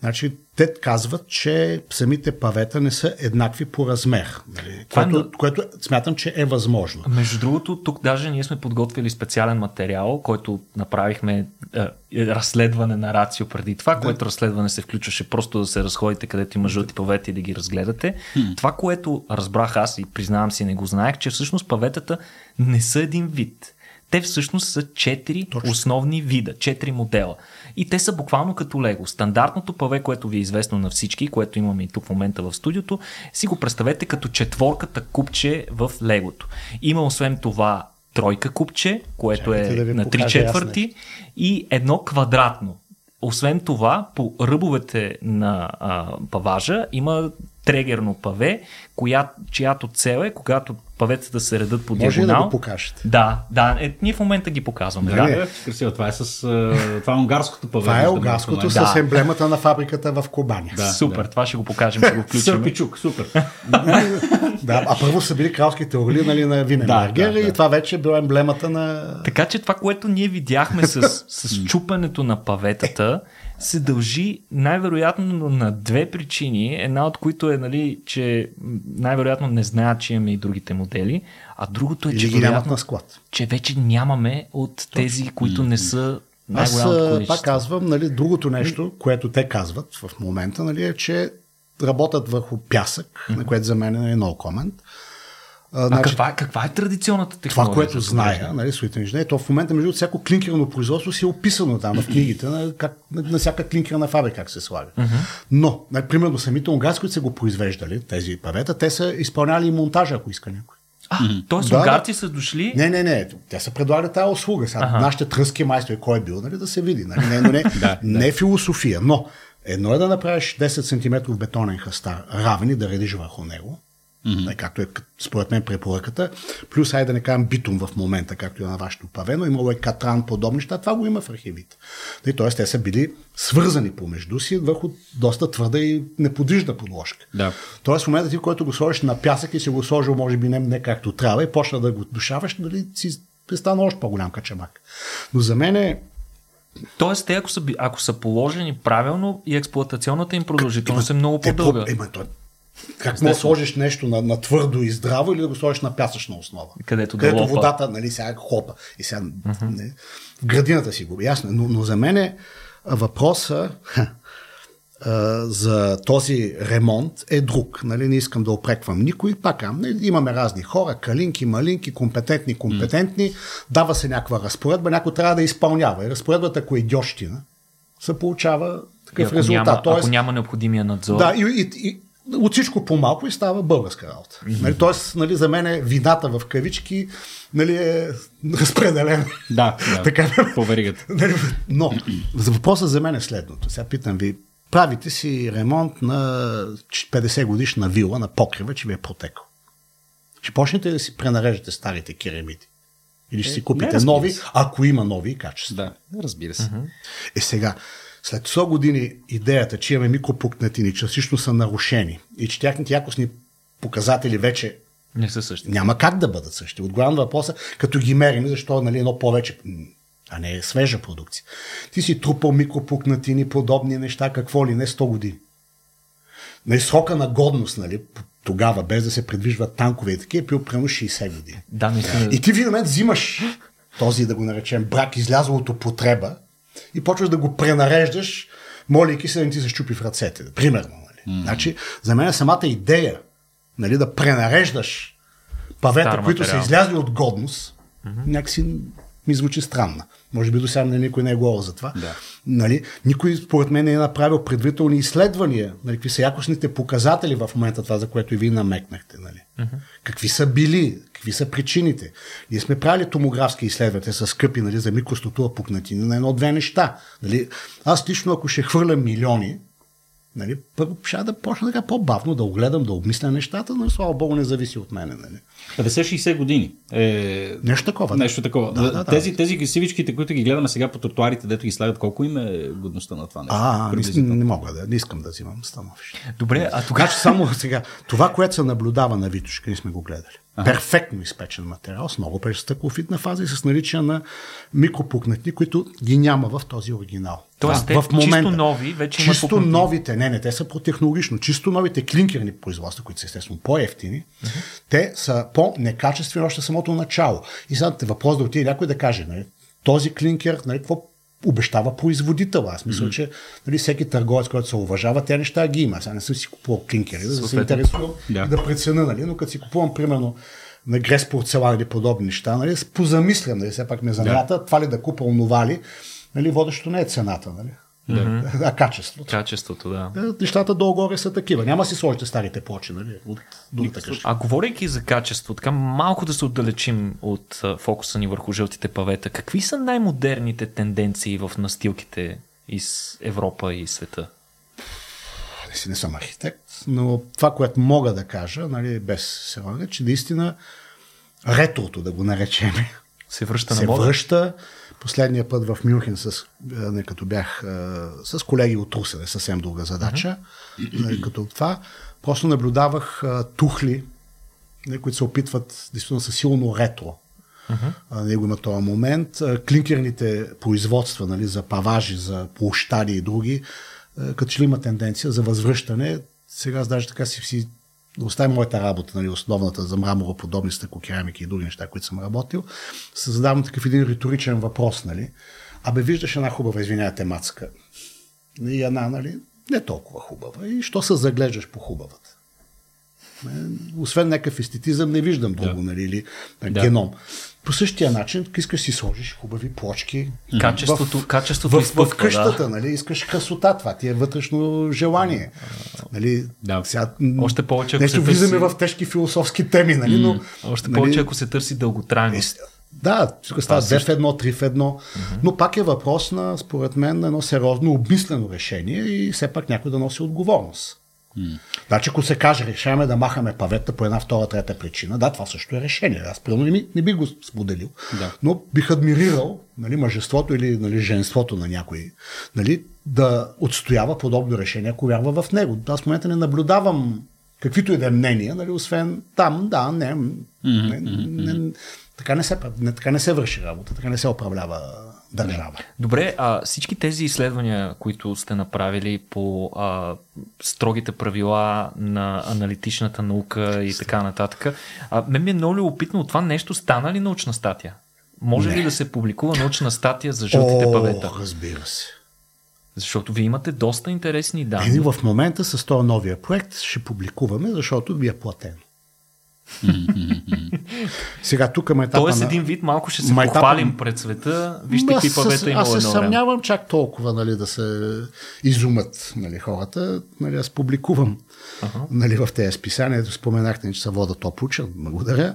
Значи, те казват, че самите павета не са еднакви по размер, нали? Е което, което смятам, че е възможно. Между другото, тук даже ние сме подготвили специален материал, който направихме е, е, разследване на Рацио преди това, което разследване се включваше просто да се разходите където има жълти павети и да ги разгледате. Това, което разбрах аз и признавам си не го знаех, че всъщност паветата не са един вид. Те всъщност са четири Точно. основни вида, четири модела. И те са буквално като лего. Стандартното паве, което ви е известно на всички, което имаме и тук в момента в студиото, си го представете като четворката купче в легото. Има освен това тройка купче, което Чакайте да е ви на три четвърти и едно квадратно. Освен това, по ръбовете на а, паважа има трегерно паве, коя, чиято цел е, когато паветата се редат по Може ли да диагонал. го покажете? Да, да, е, ние в момента ги показваме. Да, Да. Да, красиво. Това е с... а, Това е унгарското паве. Това е огаското в с. Да. емблемата на фабриката в Кобаня. Да. Супер, това ще го покажем, ще го [laughs] включим. Сърпичук, супер. [laughs] Да, а първо са били кралските орли нали, на Виненбергер Да, да, да. и това вече е било емблемата на... Така че това, което ние видяхме с, с чупането на паветата, се дължи най-вероятно на две причини. Една от които е, нали, че най-вероятно не знаят, че имаме и другите модели, а другото е, че, ги вероятно, на склад. че вече нямаме от тези, които не са Аз пак казвам, нали, другото нещо, което те казват в момента, нали, е, че работят върху пясък, на което за мен е no comment. А, А каква, каква е традиционната технология? това, което зная, нали, строителен инженер, то в момента, между всяко клинкерно производство си е описано там в книгите, на, как, на, на всяка клинкерна фабрика как се слага. Но, нали, примерно, самите унгарски, които са го произвеждали, тези павета, те са изпълняли и монтажа, ако иска някой. А, т.е. Да, унгарци са дошли... Не, не, не. Те са предлагали тази услуга. Сега, нашите тръски майстори, кой е бил, нали, да се види. Нали? Не, но не, [laughs] Да, не е философия. Но едно е да направиш 10 см бетонен хастар равен и да редиш върху него. Mm-hmm. Както е според мен препоръката. Плюс, айде да не кажем битум в момента, както е на вашето павено. Имало е катран, подобни неща. Това го има в архивите. Нали, Тоест, те са били свързани помежду си върху доста твърда и неподвижна подложка. Да. Тоест в момента ти, в който го сложиш на пясък и си го сложил, може би не, не както трябва и почна да го душаваш, нали, си стана още по-голям качамак. Но за мен е Тоест, те ако са, ако са положени правилно и експлуатационната им продължителност е много е, по-дълга. по- Ема, то, Как да сложиш нещо на, на твърдо и здраво или да го сложиш на пясъчна основа? Където, Където да водата, нали, сега хлопа. И сега uh-huh. не, в градината си го. Ясно. Но, но за мен е въпроса за този ремонт е друг. Нали, не искам да опреквам никой. Пак имаме разни хора, калинки, малинки, компетентни, компетентни. Дава се някаква разпоредба, някой трябва да изпълнява. И разпоредбата, ако е идиощина, се получава такъв ако резултат. Няма, Тоест, ако няма необходимия надзор. да, и, и, и от всичко по-малко и става българска работа. Mm-hmm. Нали, тоест, нали, за мен е вината в кавички нали, е разпределена. Да, да [laughs] така, по веригата. Нали, но, за въпроса за мен е следното. Сега питам ви, правите си ремонт на 50 годишна вила на покрива, че ви е протекал. Ще почнете да си пренареждате старите керамити. Или ще Е, си купите нови, ако има нови качества. Да, разбира се. Е сега, след 100 години идеята, че имаме микропукнатини, че са нарушени и че тяхните якостни показатели вече Не са същи. няма как да бъдат същи. От главен въпрос е, като ги мерим, защо нали, едно повече, а не е свежа продукция. Ти си трупал микропукнатини, подобни неща, какво ли не 100 години. Нали, срока на годност, нали, тогава, без да се предвижват танкове и такива, е бил примерно 60 години. Да, наистина. И ти в един момент взимаш този, да го наречем, брак, излязъл от употреба и почваш да го пренареждаш, молейки се да не ти се щупи в ръцете. Примерно. Нали? Mm. Значи, за мен е самата идея нали, да пренареждаш павета, Стар които материал. са излязли от годност, mm-hmm. някакси ми звучи странно. Може би до сега не, никой не е говорил за това. Да. Нали, никой, според мен, не е направил предварителни изследвания. Нали, какви са якостните показатели в момента, това, за което и вие намекнахте. Нали. Uh-huh. Какви са били, какви са причините. Ние сме правили томографски изследвания, те са скъпи нали, за микроструктура пукнатини на едно-две неща. Нали. Аз лично, ако ще хвърлям милиони, Нали, първо ще да почна така по-бавно да огледам, да обмисля нещата, но слава богу не зависи от мене. Нали. 50-60 години. Е... Нещо такова. Нещо такова. Да, да, да. тези, тези сивичките, които ги гледаме сега по тротуарите, дето ги слагат, колко им е годността на това нещо? А, не, Приблизително. не мога да, не искам да взимам становище. Добре, а тогава... Така [laughs] че само сега, това, което се наблюдава на Витушка, ние сме го гледали. Ага. Перфектно изпечен материал с много престъклофитна фаза и с наличие на микропукнатни, които ги няма в този оригинал. Тоест, те чисто нови вече Чисто пукнатини. новите, не, не, те са по-технологично. Чисто новите клинкерни производства, които са естествено по-ефтини, те са по-некачествени още самото начало. И сега те въпрос да отиде някой да каже, нали, този клинкер, нали, какво обещава производител. Аз мисля, че нали, всеки търговец, който се уважава, тези неща ги има. Сега не съм си купувал клинкери, да се интересувам Да. да. да преценя, нали, но като си купувам, примерно, на грес порцелан или подобни неща, нали, позамислям, нали, все пак ме занята, да. това ли да купа, онова ли, нали, водещо не е цената, нали, да. а качеството. Качеството, да. Да, Нещата долу-горе са такива. Няма си сложите старите плочи, нали, от другата къща. А говорейки за качество, така малко да се отдалечим от фокуса ни върху жълтите павета, какви са най-модерните тенденции в настилките из Европа и света? Не си не съм архитект, но това, което мога да кажа, нали, без сериозно, че наистина ретрото, да го наречем, Се връща се на мода? връща. Последния път в Мюнхен, с, а, не, като бях а, с колеги от Русене, съвсем друга задача, нали, като това, просто наблюдавах а, тухли, нали, които се опитват действително са силно ретро. Uh-huh. Него има този момент. Клинкерните производства нали, за паважи, за площади и други, като че ли има тенденция за възвръщане. Сега даже така си, си да оставим моята работа, нали, основната за мрамороподобни стъклокерамики и други неща, които съм работил, се задавам такъв един риторичен въпрос. Нали. Абе, виждаш една хубава, извинявайте, мацка. И една, нали, не толкова хубава. И що се заглеждаш по хубавата? Е, Освен някакъв естетизъм, не виждам друго, да. нали, или да. геном. По същия начин, искаш си сложиш хубави плочки. Качеството, качеството в, в, изпъква, в къщата, да. нали, искаш красота, това ти е вътрешно желание. Нали, Да. сега, Още повече, ако нещо се влизаме търси- в тежки философски теми, нали, но... Още нали, повече, ако се търси дълготрайност. да, тук става 2 в 1, 3 в 1, но пак е въпрос на, според мен, на едно сериозно обмислено решение и все пак някой да носи отговорност. Значи, ако се каже, решаваме да махаме павета по една, втора, трета причина, да, това също е решение. Аз примерно не, не бих го споделил, Да. но бих адмирирал нали, мъжеството или нали, женството на някой нали, да отстоява подобно решение, ако вярва в него. Аз в момента не наблюдавам каквито и да е мнения, нали, освен там, да, не, не, не, не Така не се, не, така не се върши работа, така не се управлява държава. Добре, а всички тези изследвания, които сте направили по а, строгите правила на аналитичната наука и така нататък, а, мен ми е много любопитно това нещо стана ли научна статия? Може не. ли да се публикува научна статия за жълтите О, павета? разбира се. Защото вие имате доста интересни данни. Еми, в момента с този новия проект ще публикуваме, защото ви е платено. Сега тук ме Тоест на... един вид малко ще се майтапа... похвалим пред света. Вижте какви павета има Аз се съмнявам време. чак толкова нали, да се изумат нали, хората. Нали, аз публикувам uh-huh. нали, в тези списания. Споменахте, че се вода топ учен. Благодаря.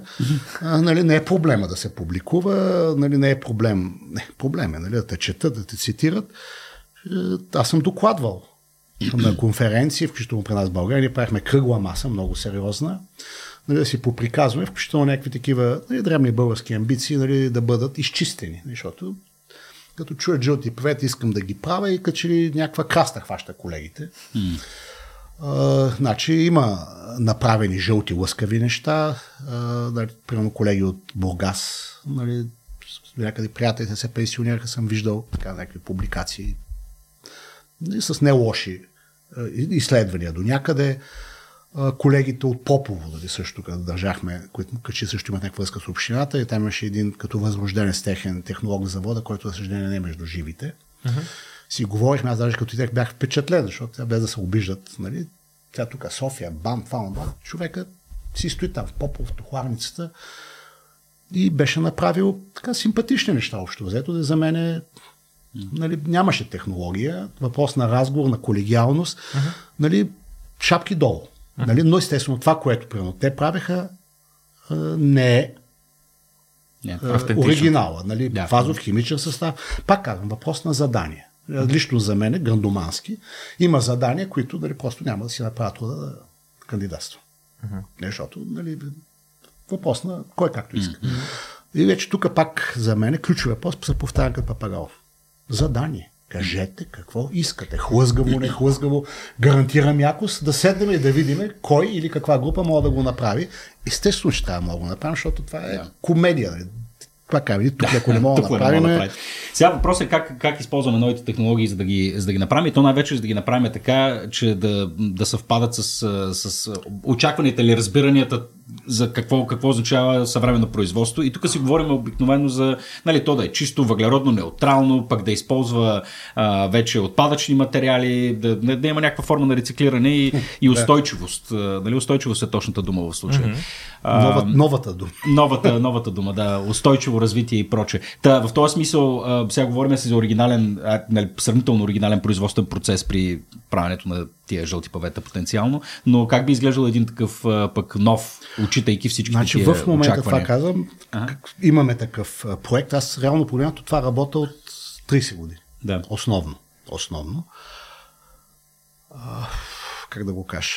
А, нали, не е проблема да се публикува. Нали, не е проблем. Не, проблем е нали, да те четат, да те цитират. Е, аз съм докладвал на конференции, включително при нас в България. Ние правихме кръгла маса, много сериозна нали, да си поприказваме, включително някакви такива нали, древни български амбиции нали, да бъдат изчистени. Защото като чуя жълти привет, искам да ги правя и като че ли някаква краста хваща колегите. Mm. А, значи има направени жълти лъскави неща. А, нали, примерно колеги от Бургас, нали, някъде приятелите се пенсионираха, съм виждал така някакви публикации нали, с не лоши изследвания до някъде колегите от Попово, дали също като държахме, които качи също имат някаква връзка с общината и там имаше един като възрожденец техен технолог за вода, който за съжаление не е между живите. Uh-huh. Си говорихме, аз даже като тях бях впечатлен, защото тя без да се обиждат, нали, тя тук София, бам, това, това. Човека си стои там в Попово, в тухларницата и беше направил така симпатични неща общо взето, да за мен е нали, нямаше технология, въпрос на разговор, на колегиалност, uh-huh. нали, шапки долу. Нали? Но естествено това, което примерно те правеха, не е оригинала. Нали? Да. Фазов химичен състав. Пак казвам, въпрос на задание. Лично за мен, грандомански, има задания, които нали, просто няма да си направят труда да кандидатства. Uh-huh. Защото нали, въпрос на кой както иска. Uh-huh. И вече тук пак за мен ключовия въпрос се повтаря като папагалов. Задание. Кажете какво искате. Хлъзгаво, не хлъзгаво. Гарантирам якост да седнем и да видим кой или каква група може да го направи. Естествено, ще трябва да направим, защото това е комедия. Нали? Това казва, тук ако не мога да направим. Да Сега въпросът е как, как използваме новите технологии, за да ги, за да ги направим. И то най-вече за да ги направим така, че да, да съвпадат с, с очакванията или разбиранията за какво, какво означава съвременно производство. И тук си говорим обикновено за нали, то да е чисто въглеродно неутрално, пък да използва а, вече отпадъчни материали, да, да има някаква форма на рециклиране и, и устойчивост. нали, устойчивост е точната дума в случая. Mm-hmm. А, Нова, новата дума. Новата, новата дума, да. Устойчиво развитие и проче. Та, в този смисъл, а, сега говорим си за оригинален, а, нали, сравнително оригинален производствен процес при правенето на тия жълти павета потенциално, но как би изглеждал един такъв пък нов, учитайки всички значи, тия в момента очаквания? това казвам, ага. имаме такъв проект. Аз реално погледнато това работа от 30 години. Да. Основно. Основно. А, как да го кажа?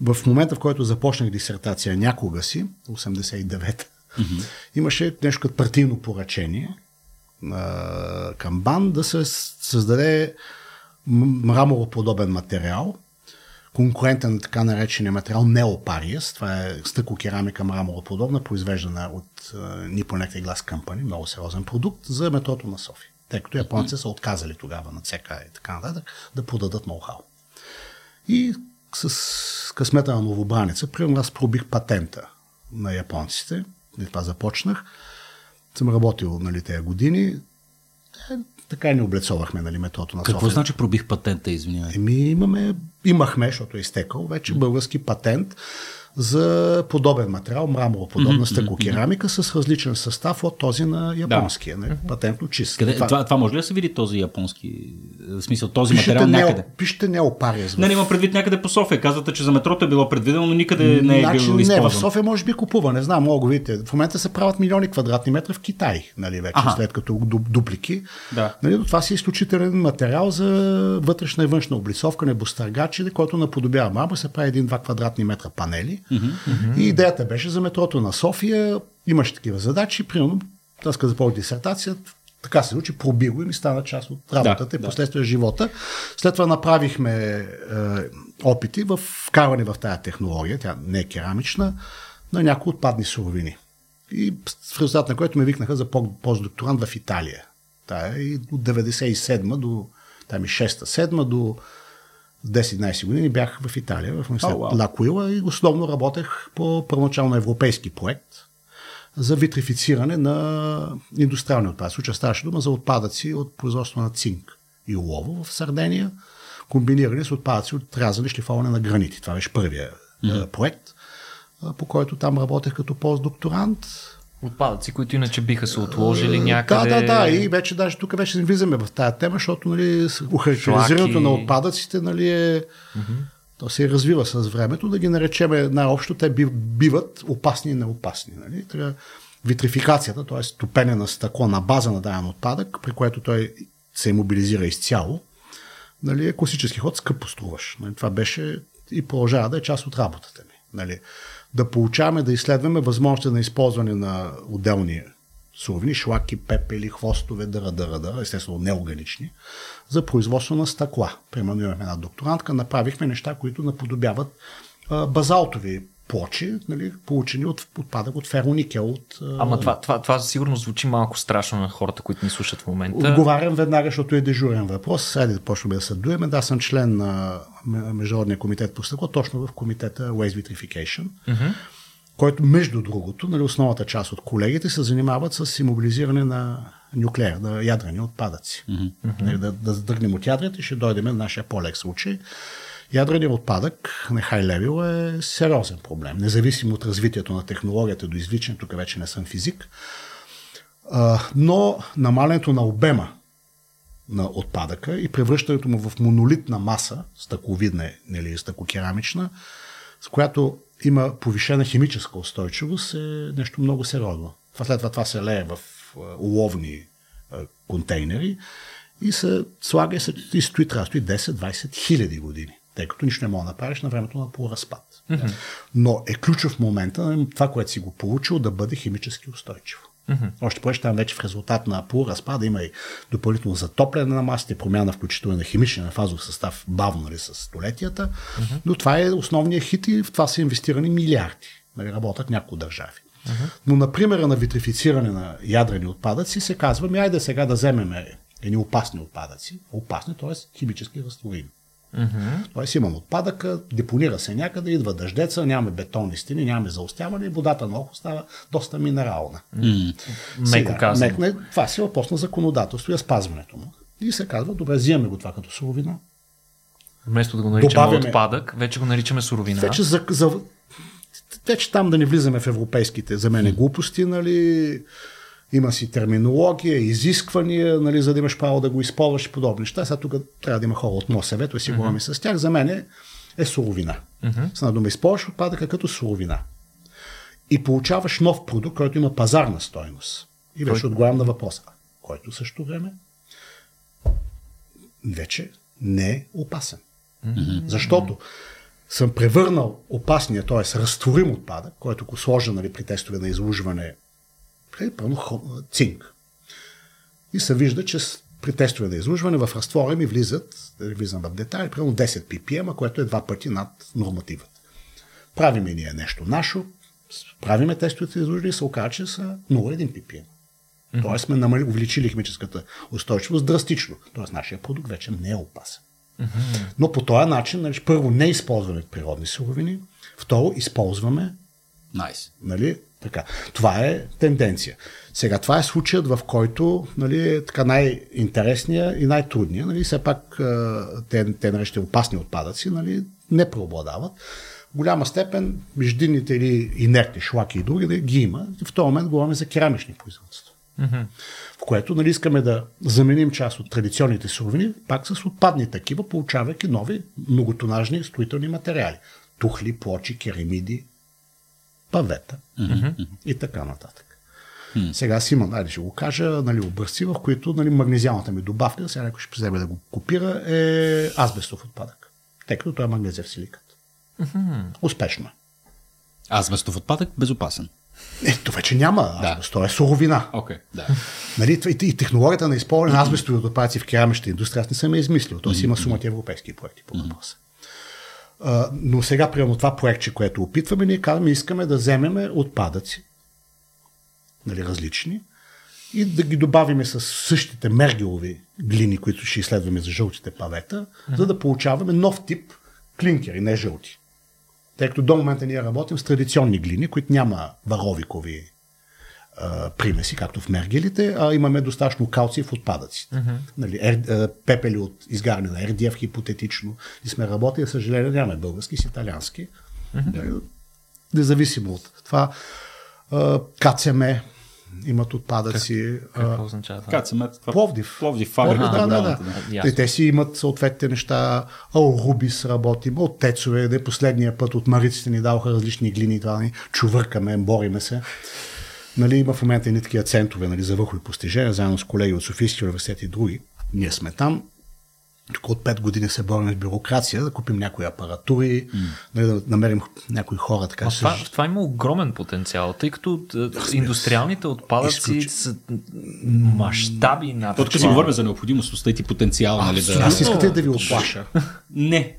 В момента, в който започнах дисертация някога си, 89-та, mm-hmm. имаше нещо като партийно поръчение а, към БАН да се създаде мрамороподобен материал, конкурентен на така наречения материал Неопариас. Това е стъклокерамика мрамороподобна, произвеждана от Nippon Glass Company, много сериозен продукт, за метрото на София. Тъй като японците са отказали тогава на ЦК и така нататък да продадат ноу-хау. И с късмета на новобраница, примерно аз пробих патента на японците, и това започнах. Съм работил нали, тези години. Така и не облецовахме нали, метрото на Какво София. значи пробих патента, извинявай? Еми, имаме, имахме, защото е изтекал вече български патент за подобен материал, мрамороподобна mm-hmm, стъклокерамика с различен състав от този на японския. Да. Не, патентно чист. Къде, това, това, това може ли да се види този японски в смисъл, този пишете материал някъде? Пишете неопария. Не, не има предвид някъде по София. Казвате, че за метрото е било предвидено, но никъде не е значи, било използвано. Не, в София може би купува, не знам, много го видите. В момента се правят милиони квадратни метра в Китай, нали, вече, ага. след като дуплики. Да. Нали, това си е изключителен материал за вътрешна и външна облицовка, небостъргачи, който наподобява мрамор, се прави един-два квадратни метра панели. Mm-hmm. И идеята беше за метрото на София. Имаше такива задачи. Примерно, аз като започнах дисертация, така се случи, проби го и ми стана част от работата да, и последствие да. живота. След това направихме е, опити в вкарване в тази технология, тя не е керамична, на някои отпадни суровини. И в резултат на което ме викнаха за постдокторант в Италия. Та, и от 97 до там и 6-7 до 10-11 години бях в Италия, в университет oh, wow. Лакуила и основно работех по първоначално европейски проект за витрифициране на индустриални отпадъци. Случай ставаше дума за отпадъци от производство на цинк и олово в Сардения, комбинирани с отпадъци от рязане шлифоване на гранити. Това беше първия mm-hmm. проект, по който там работех като постдокторант. Отпадъци, които иначе биха се отложили някъде. Да, да, да. И вече даже тук вече не влизаме в тази тема, защото нали, охарактеризирането на отпадъците нали, е, mm-hmm. то се развива с времето. Да ги наречем най-общо, те биват опасни и неопасни. Нали. Трябва витрификацията, т.е. топене на стъкло на база на даден отпадък, при което той се мобилизира изцяло, нали, е класически ход, скъпо струваш. Нали, това беше и продължава да е част от работата ми. Нали. Да получаваме, да изследваме възможности на използване на отделни суровини, шлаки, пепели, хвостове, дъра, дъра, дъра, естествено неорганични, за производство на стъкла. Примерно имахме една докторантка, направихме неща, които наподобяват базалтови плочи, нали, получени от отпадък от фероникел. От, Ама това, това, това сигурно звучи малко страшно на хората, които ни слушат в момента. Отговарям веднага, защото е дежурен въпрос. Сега да почваме да съдуеме. Да, съм член на Международния комитет по стъкло, точно в комитета Waste Vitrification, uh-huh. който между другото, нали, основната част от колегите се занимават с иммобилизиране на нуклеер, на ядрени отпадъци. Uh-huh. Нали, да, да задръгнем от ядрите, ще дойдем на нашия по-лек случай. Ядреният отпадък на хай левел е сериозен проблем, независимо от развитието на технологията до извличане, тук вече не съм физик, но намалянето на обема на отпадъка и превръщането му в монолитна маса, стъкловидна или стъклокерамична, с която има повишена химическа устойчивост, е нещо много сериозно. След това това се лее в уловни контейнери и се слага и, се, и стои, трябва стои 10-20 хиляди години тъй като нищо не мога да направиш на времето на полуразпад. Mm-hmm. Но е ключов момента това, което си го получил, да бъде химически устойчиво. Mm-hmm. Още повече там вече в резултат на полуразпада има и допълнително затопляне на масите, промяна включително на химичен на фазов състав, бавно нали, с столетията. Mm-hmm. Но това е основният хит и в това са инвестирани милиарди. Нали, работят няколко държави. Uh-huh. Но на примера на витрифициране на ядрени отпадъци се казва, ми айде сега да вземем едни опасни отпадъци, опасни, т.е. химически разтворими. Mm-hmm. Тоест имам отпадъка, депонира се някъде, идва дъждеца, нямаме бетонни стени, нямаме заостяване и водата на охо става доста минерална. Mm-hmm. Сега, Меко казвам. Мекне, това си въпрос на законодателство и спазването му. И се казва, добре, взимаме го това като суровина. Вместо да го наричаме Добавяме, отпадък, вече го наричаме суровина. Вече, за, за, вече там да не влизаме в европейските, за мен е глупости, нали, има си терминология, изисквания, нали, за да имаш право да го използваш и подобни неща. Сега тук трябва да има хора от МОСВ, и си говорим uh-huh. с тях. За мен е, е суровина. Uh-huh. С дума използваш отпадъка като суровина. И получаваш нов продукт, който има пазарна стойност. И вече Той... отговарям на въпроса. Който също време вече не е опасен. Uh-huh. Защото съм превърнал опасния, т.е. разтворим отпадък, който го сложа нали, при тестове на излужване е, пълно цинк. И се вижда, че при тестове на излъжване в разтвора ми влизат, да влизам в детайли, примерно 10 ppm, което е два пъти над нормативата. Правиме ние нещо нашо, правиме тестовете за излъжване и се оказа, че са 0,1 ppm. Mm-hmm. Тоест сме намали, увеличили химическата устойчивост драстично. Тоест нашия продукт вече не е опасен. Mm-hmm. Но по този начин, нали, първо, не използваме природни суровини, второ, използваме nice. нали, така. Това е тенденция. Сега, това е случаят, в който нали, е така най-интересния и най-трудния. Нали, все пак те, те наречете опасни отпадъци нали, не преобладават. В голяма степен междинните или инертни шлаки и други да ги има. В този момент говорим за керамични производства. Mm-hmm. В което нали, искаме да заменим част от традиционните суровини, пак с отпадни такива, получавайки нови многотонажни строителни материали. Тухли, плочи, керамиди, павета mm-hmm. и така нататък. Mm. Сега си имам, айде ще го кажа, нали, образци, в които нали, магнезиалната ми добавка, сега някой ще вземе да го копира, е азбестов отпадък. Тъй като той е магнезев силикат. Mm-hmm. Успешно е. Азбестов отпадък безопасен. Ето вече няма да. азбест, то е суровина. Okay, да. Нали, и, и технологията на използване на азбестови отпадъци в керамичната индустрия, аз не съм я измислил. Тоест mm-hmm. има сумата европейски проекти по въпроса. Mm-hmm но сега, примерно това проектче, което опитваме, ние казваме, искаме да вземем отпадъци, нали, различни, и да ги добавиме с същите мергелови глини, които ще изследваме за жълтите павета, mm-hmm. за да получаваме нов тип клинкери, не жълти. Тъй като до момента ние работим с традиционни глини, които няма варовикови а, примеси, както в мергелите, а имаме достатъчно калци в отпадъците. Mm-hmm. Нали, ер, а, пепели от изгаряне на RDF хипотетично. И сме работили, съжаление, нямаме български, с италиански. Mm-hmm. Независимо от това. А, КЦМ, имат отпадъци. Как, какво означава това? Пловдив. Пловдив, Пловдив, фабрика. да, да, да. да. Те, те си имат съответните неща. Рубис работим, от тецове, де последния път от мариците ни даваха различни глини, това ни чувъркаме, бориме се. Нали, има в момента едни такива центрове нали, за върхови постижения, заедно с колеги от Софийския университет и други. Ние сме там. Тук от 5 години се борим с бюрокрация, да купим някои апаратури, mm. нали, да намерим някои хора. Така, А това, това има огромен потенциал, тъй като е, индустриалните отпадъци Изключ- са мащаби над То тук си говорим за необходимостта и ти потенциал, нали? Да... Аз искате да ви оплаша. Не.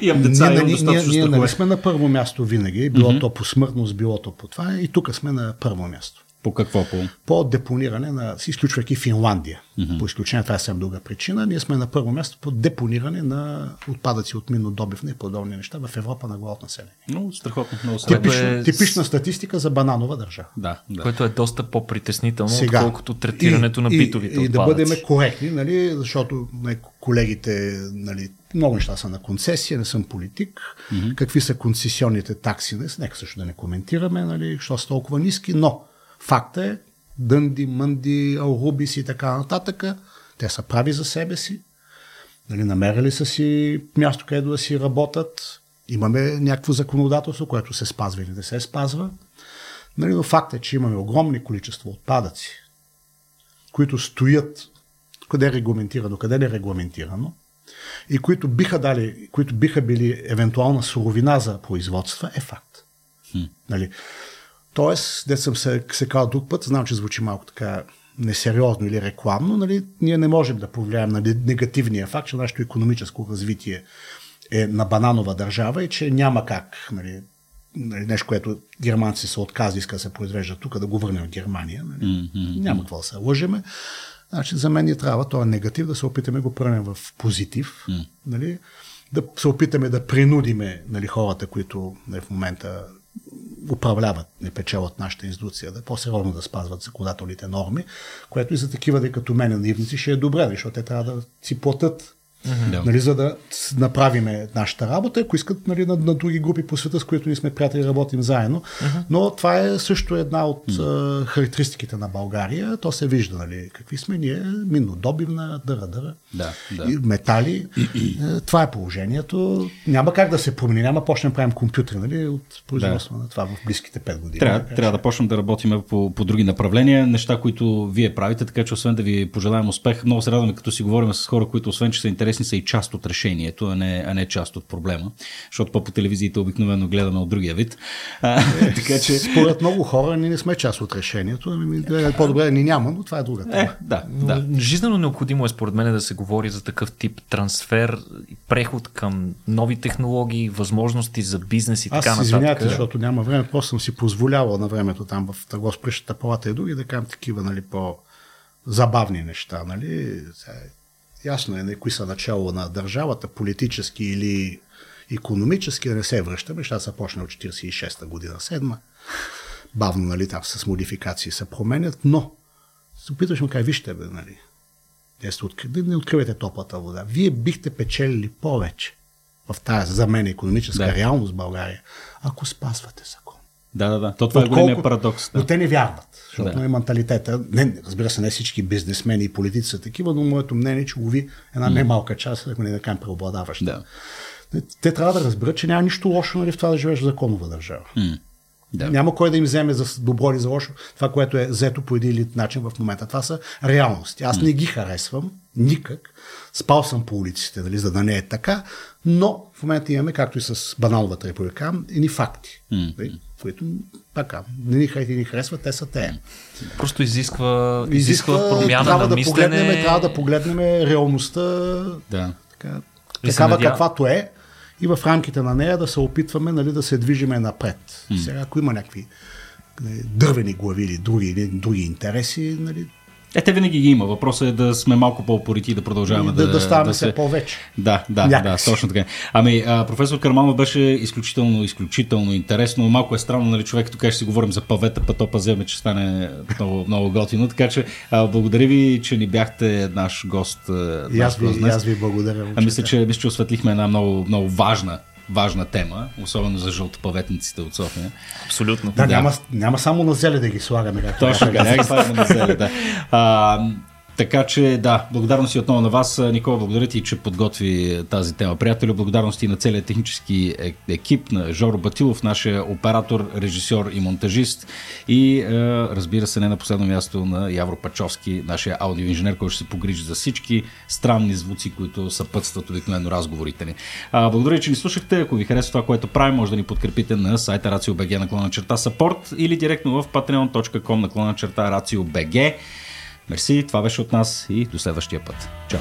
имам деца, ние, имам ние, ние, ние нали сме на първо място винаги, било mm-hmm. то по смъртност, било то по това, и тук сме на първо място. По какво? По... По депониране на, изключвайки Финландия, mm-hmm. по изключение, това е съвсем друга причина, ние сме на първо място по депониране на отпадъци от миннодобивна и подобни неща в Европа на глава от население. Много страхотно, много Типична, е- типична статистика за бананова държава. Да, да. Което е доста по-притеснително, Сега. отколкото третирането и, на битовите и, и да отпадъци. бъдем коректни, нали, защото нали, колегите, нали, много неща са на концесия, не съм политик. Mm-hmm. Какви са концесионните такси? Не, нека също да не коментираме, нали, що са толкова ниски, но факта е, Дънди, Мънди, Алрубис и така нататък, те са прави за себе си, нали, намерили са си място, където да си работят, имаме някакво законодателство, което се спазва или не се спазва. Нали, но факт е, че имаме огромни количества отпадъци, които стоят къде е регламентирано, къде не е регламентирано и които биха, дали, които биха били евентуална суровина за производства, е факт. Хм. Нали? Тоест, де съм се, се казал друг път, знам, че звучи малко така несериозно или рекламно, нали, ние не можем да повлияем на негативния факт, че нашето економическо развитие е на бананова държава и че няма как нали, нали, нещо, което германци са отказали, иска да се произвежда тук, да го върнем в Германия. Нали. Мгм. Няма какво да се лъжеме. Значи, за мен ни трябва този негатив да се опитаме да го пренем в позитив. Нали, да се опитаме да принудиме нали, хората, които нали, в момента управляват, не печелят нашата институция, да по-сериозно да спазват законодателните норми, което и за такива, като мен наивници, ще е добре, защото те трябва да си платят Да. нали, за да направиме нашата работа, ако искат нали, на, на други групи по света, с които ние сме приятели, работим заедно. Но това е също една от а, характеристиките на България. То се вижда, нали, какви сме ние, миннодобивна, дъра, дъра, Да, да. и метали. Е, това е положението. Няма как да се промени, няма да почнем да правим компютри нали, от производство на това в близките 5 години. Трябва, Така трябва да почнем да работим по, по други направления, неща, които вие правите, така че освен да ви пожелаем успех, много се радваме, като си говорим с хора, които освен, че са интересни, са и част от решението, а не, а не част от проблема, защото по, телевизиите обикновено гледаме от другия вид. А, така че... Според много хора ние не сме част от решението. Ами, е по-добре ни няма, но това е друга тема. Е, да, да. Но Жизнено необходимо е според мен да се говори за такъв тип трансфер, преход към нови технологии, възможности за бизнес и Аз така се извинявайте, нататък. защото няма време, просто съм си позволявал на времето там в Търговско-прешната палата и други да кажем такива нали, по-забавни неща. Нали. Ясно е нали, кои са начало на държавата, политически или економически, да не се връщаме. Нещата са почнали от 46-та година, 7 Бавно, нали, там с модификации се променят, но се опитваш му кажа, вижте, бе, нали, откри... не откривате топлата вода. Вие бихте печелили повече в тази, за мен, економическа Да. реалност в България, ако спазвате закон. Да, да, да. То това е големия парадокс. Но Да. те не вярват, защото Да. е менталитета. Не, разбира се, не всички бизнесмени и политици са такива, но моето мнение е, че лови една немалка част, ако не да кажем преобладаваща. Да. Те трябва да разберат, че няма нищо лошо нали, в това да живееш в законова държава. М. Да. Няма кой да им вземе за добро или за лошо това, което е взето по един или начин в момента. Това са реалности. Аз не ги харесвам никак. Спал съм по улиците, нали, за да не е така, но в момента имаме, както и с баналната република, едни факти, нали, които така, не ни, не ни харесват, те са те. Просто изисква, изисква, промяна трябва на да мислене. погледнем, трябва да погледнем реалността Да. така, такава надя- каквато е и в рамките на нея да се опитваме нали, да се движиме напред. Сега, ако има някакви нали, дървени глави или други, други интереси, нали, е, те винаги ги има. Въпросът е да сме малко по-порити и да продължаваме да, да, да ставаме да се повече. Да, да, Някакси. да, точно така. Ами, а, професор Карманов беше изключително, изключително интересно. Малко е странно, нали, човек, като каже, си говорим за павета, па то паземе, че стане много, много готино. Така че, а, благодаря ви, че ни бяхте наш гост. И аз ви, и аз ви благодаря. А, мисля, че, мисля, че осветлихме една много, много важна важна тема, особено за жълтопаветниците от София. Абсолютно. Да, да. Няма, няма само на зеле да ги слагаме. Както Точно няма ги слагаме на зеле, да. А, [laughs] така че да, благодарности отново на вас. Никола, благодаря ти, че подготви тази тема. Приятели, благодарности на целият технически е, екип, на Жоро Батилов, нашия оператор, режисьор и монтажист и е, разбира се не на последно място на Явро Пачовски, нашия аудиоинженер, който ще се погрижи за всички странни звуци, които съпътстват обикновено разговорите ни. Благодаря, че ни слушахте. Ако ви харесва това, което правим, може да ни подкрепите на сайта RACIO.BG наклона черта support или директно в patreon.com наклона черта RACIO.BG. Мерси, това беше от нас и до следващия път. Чао!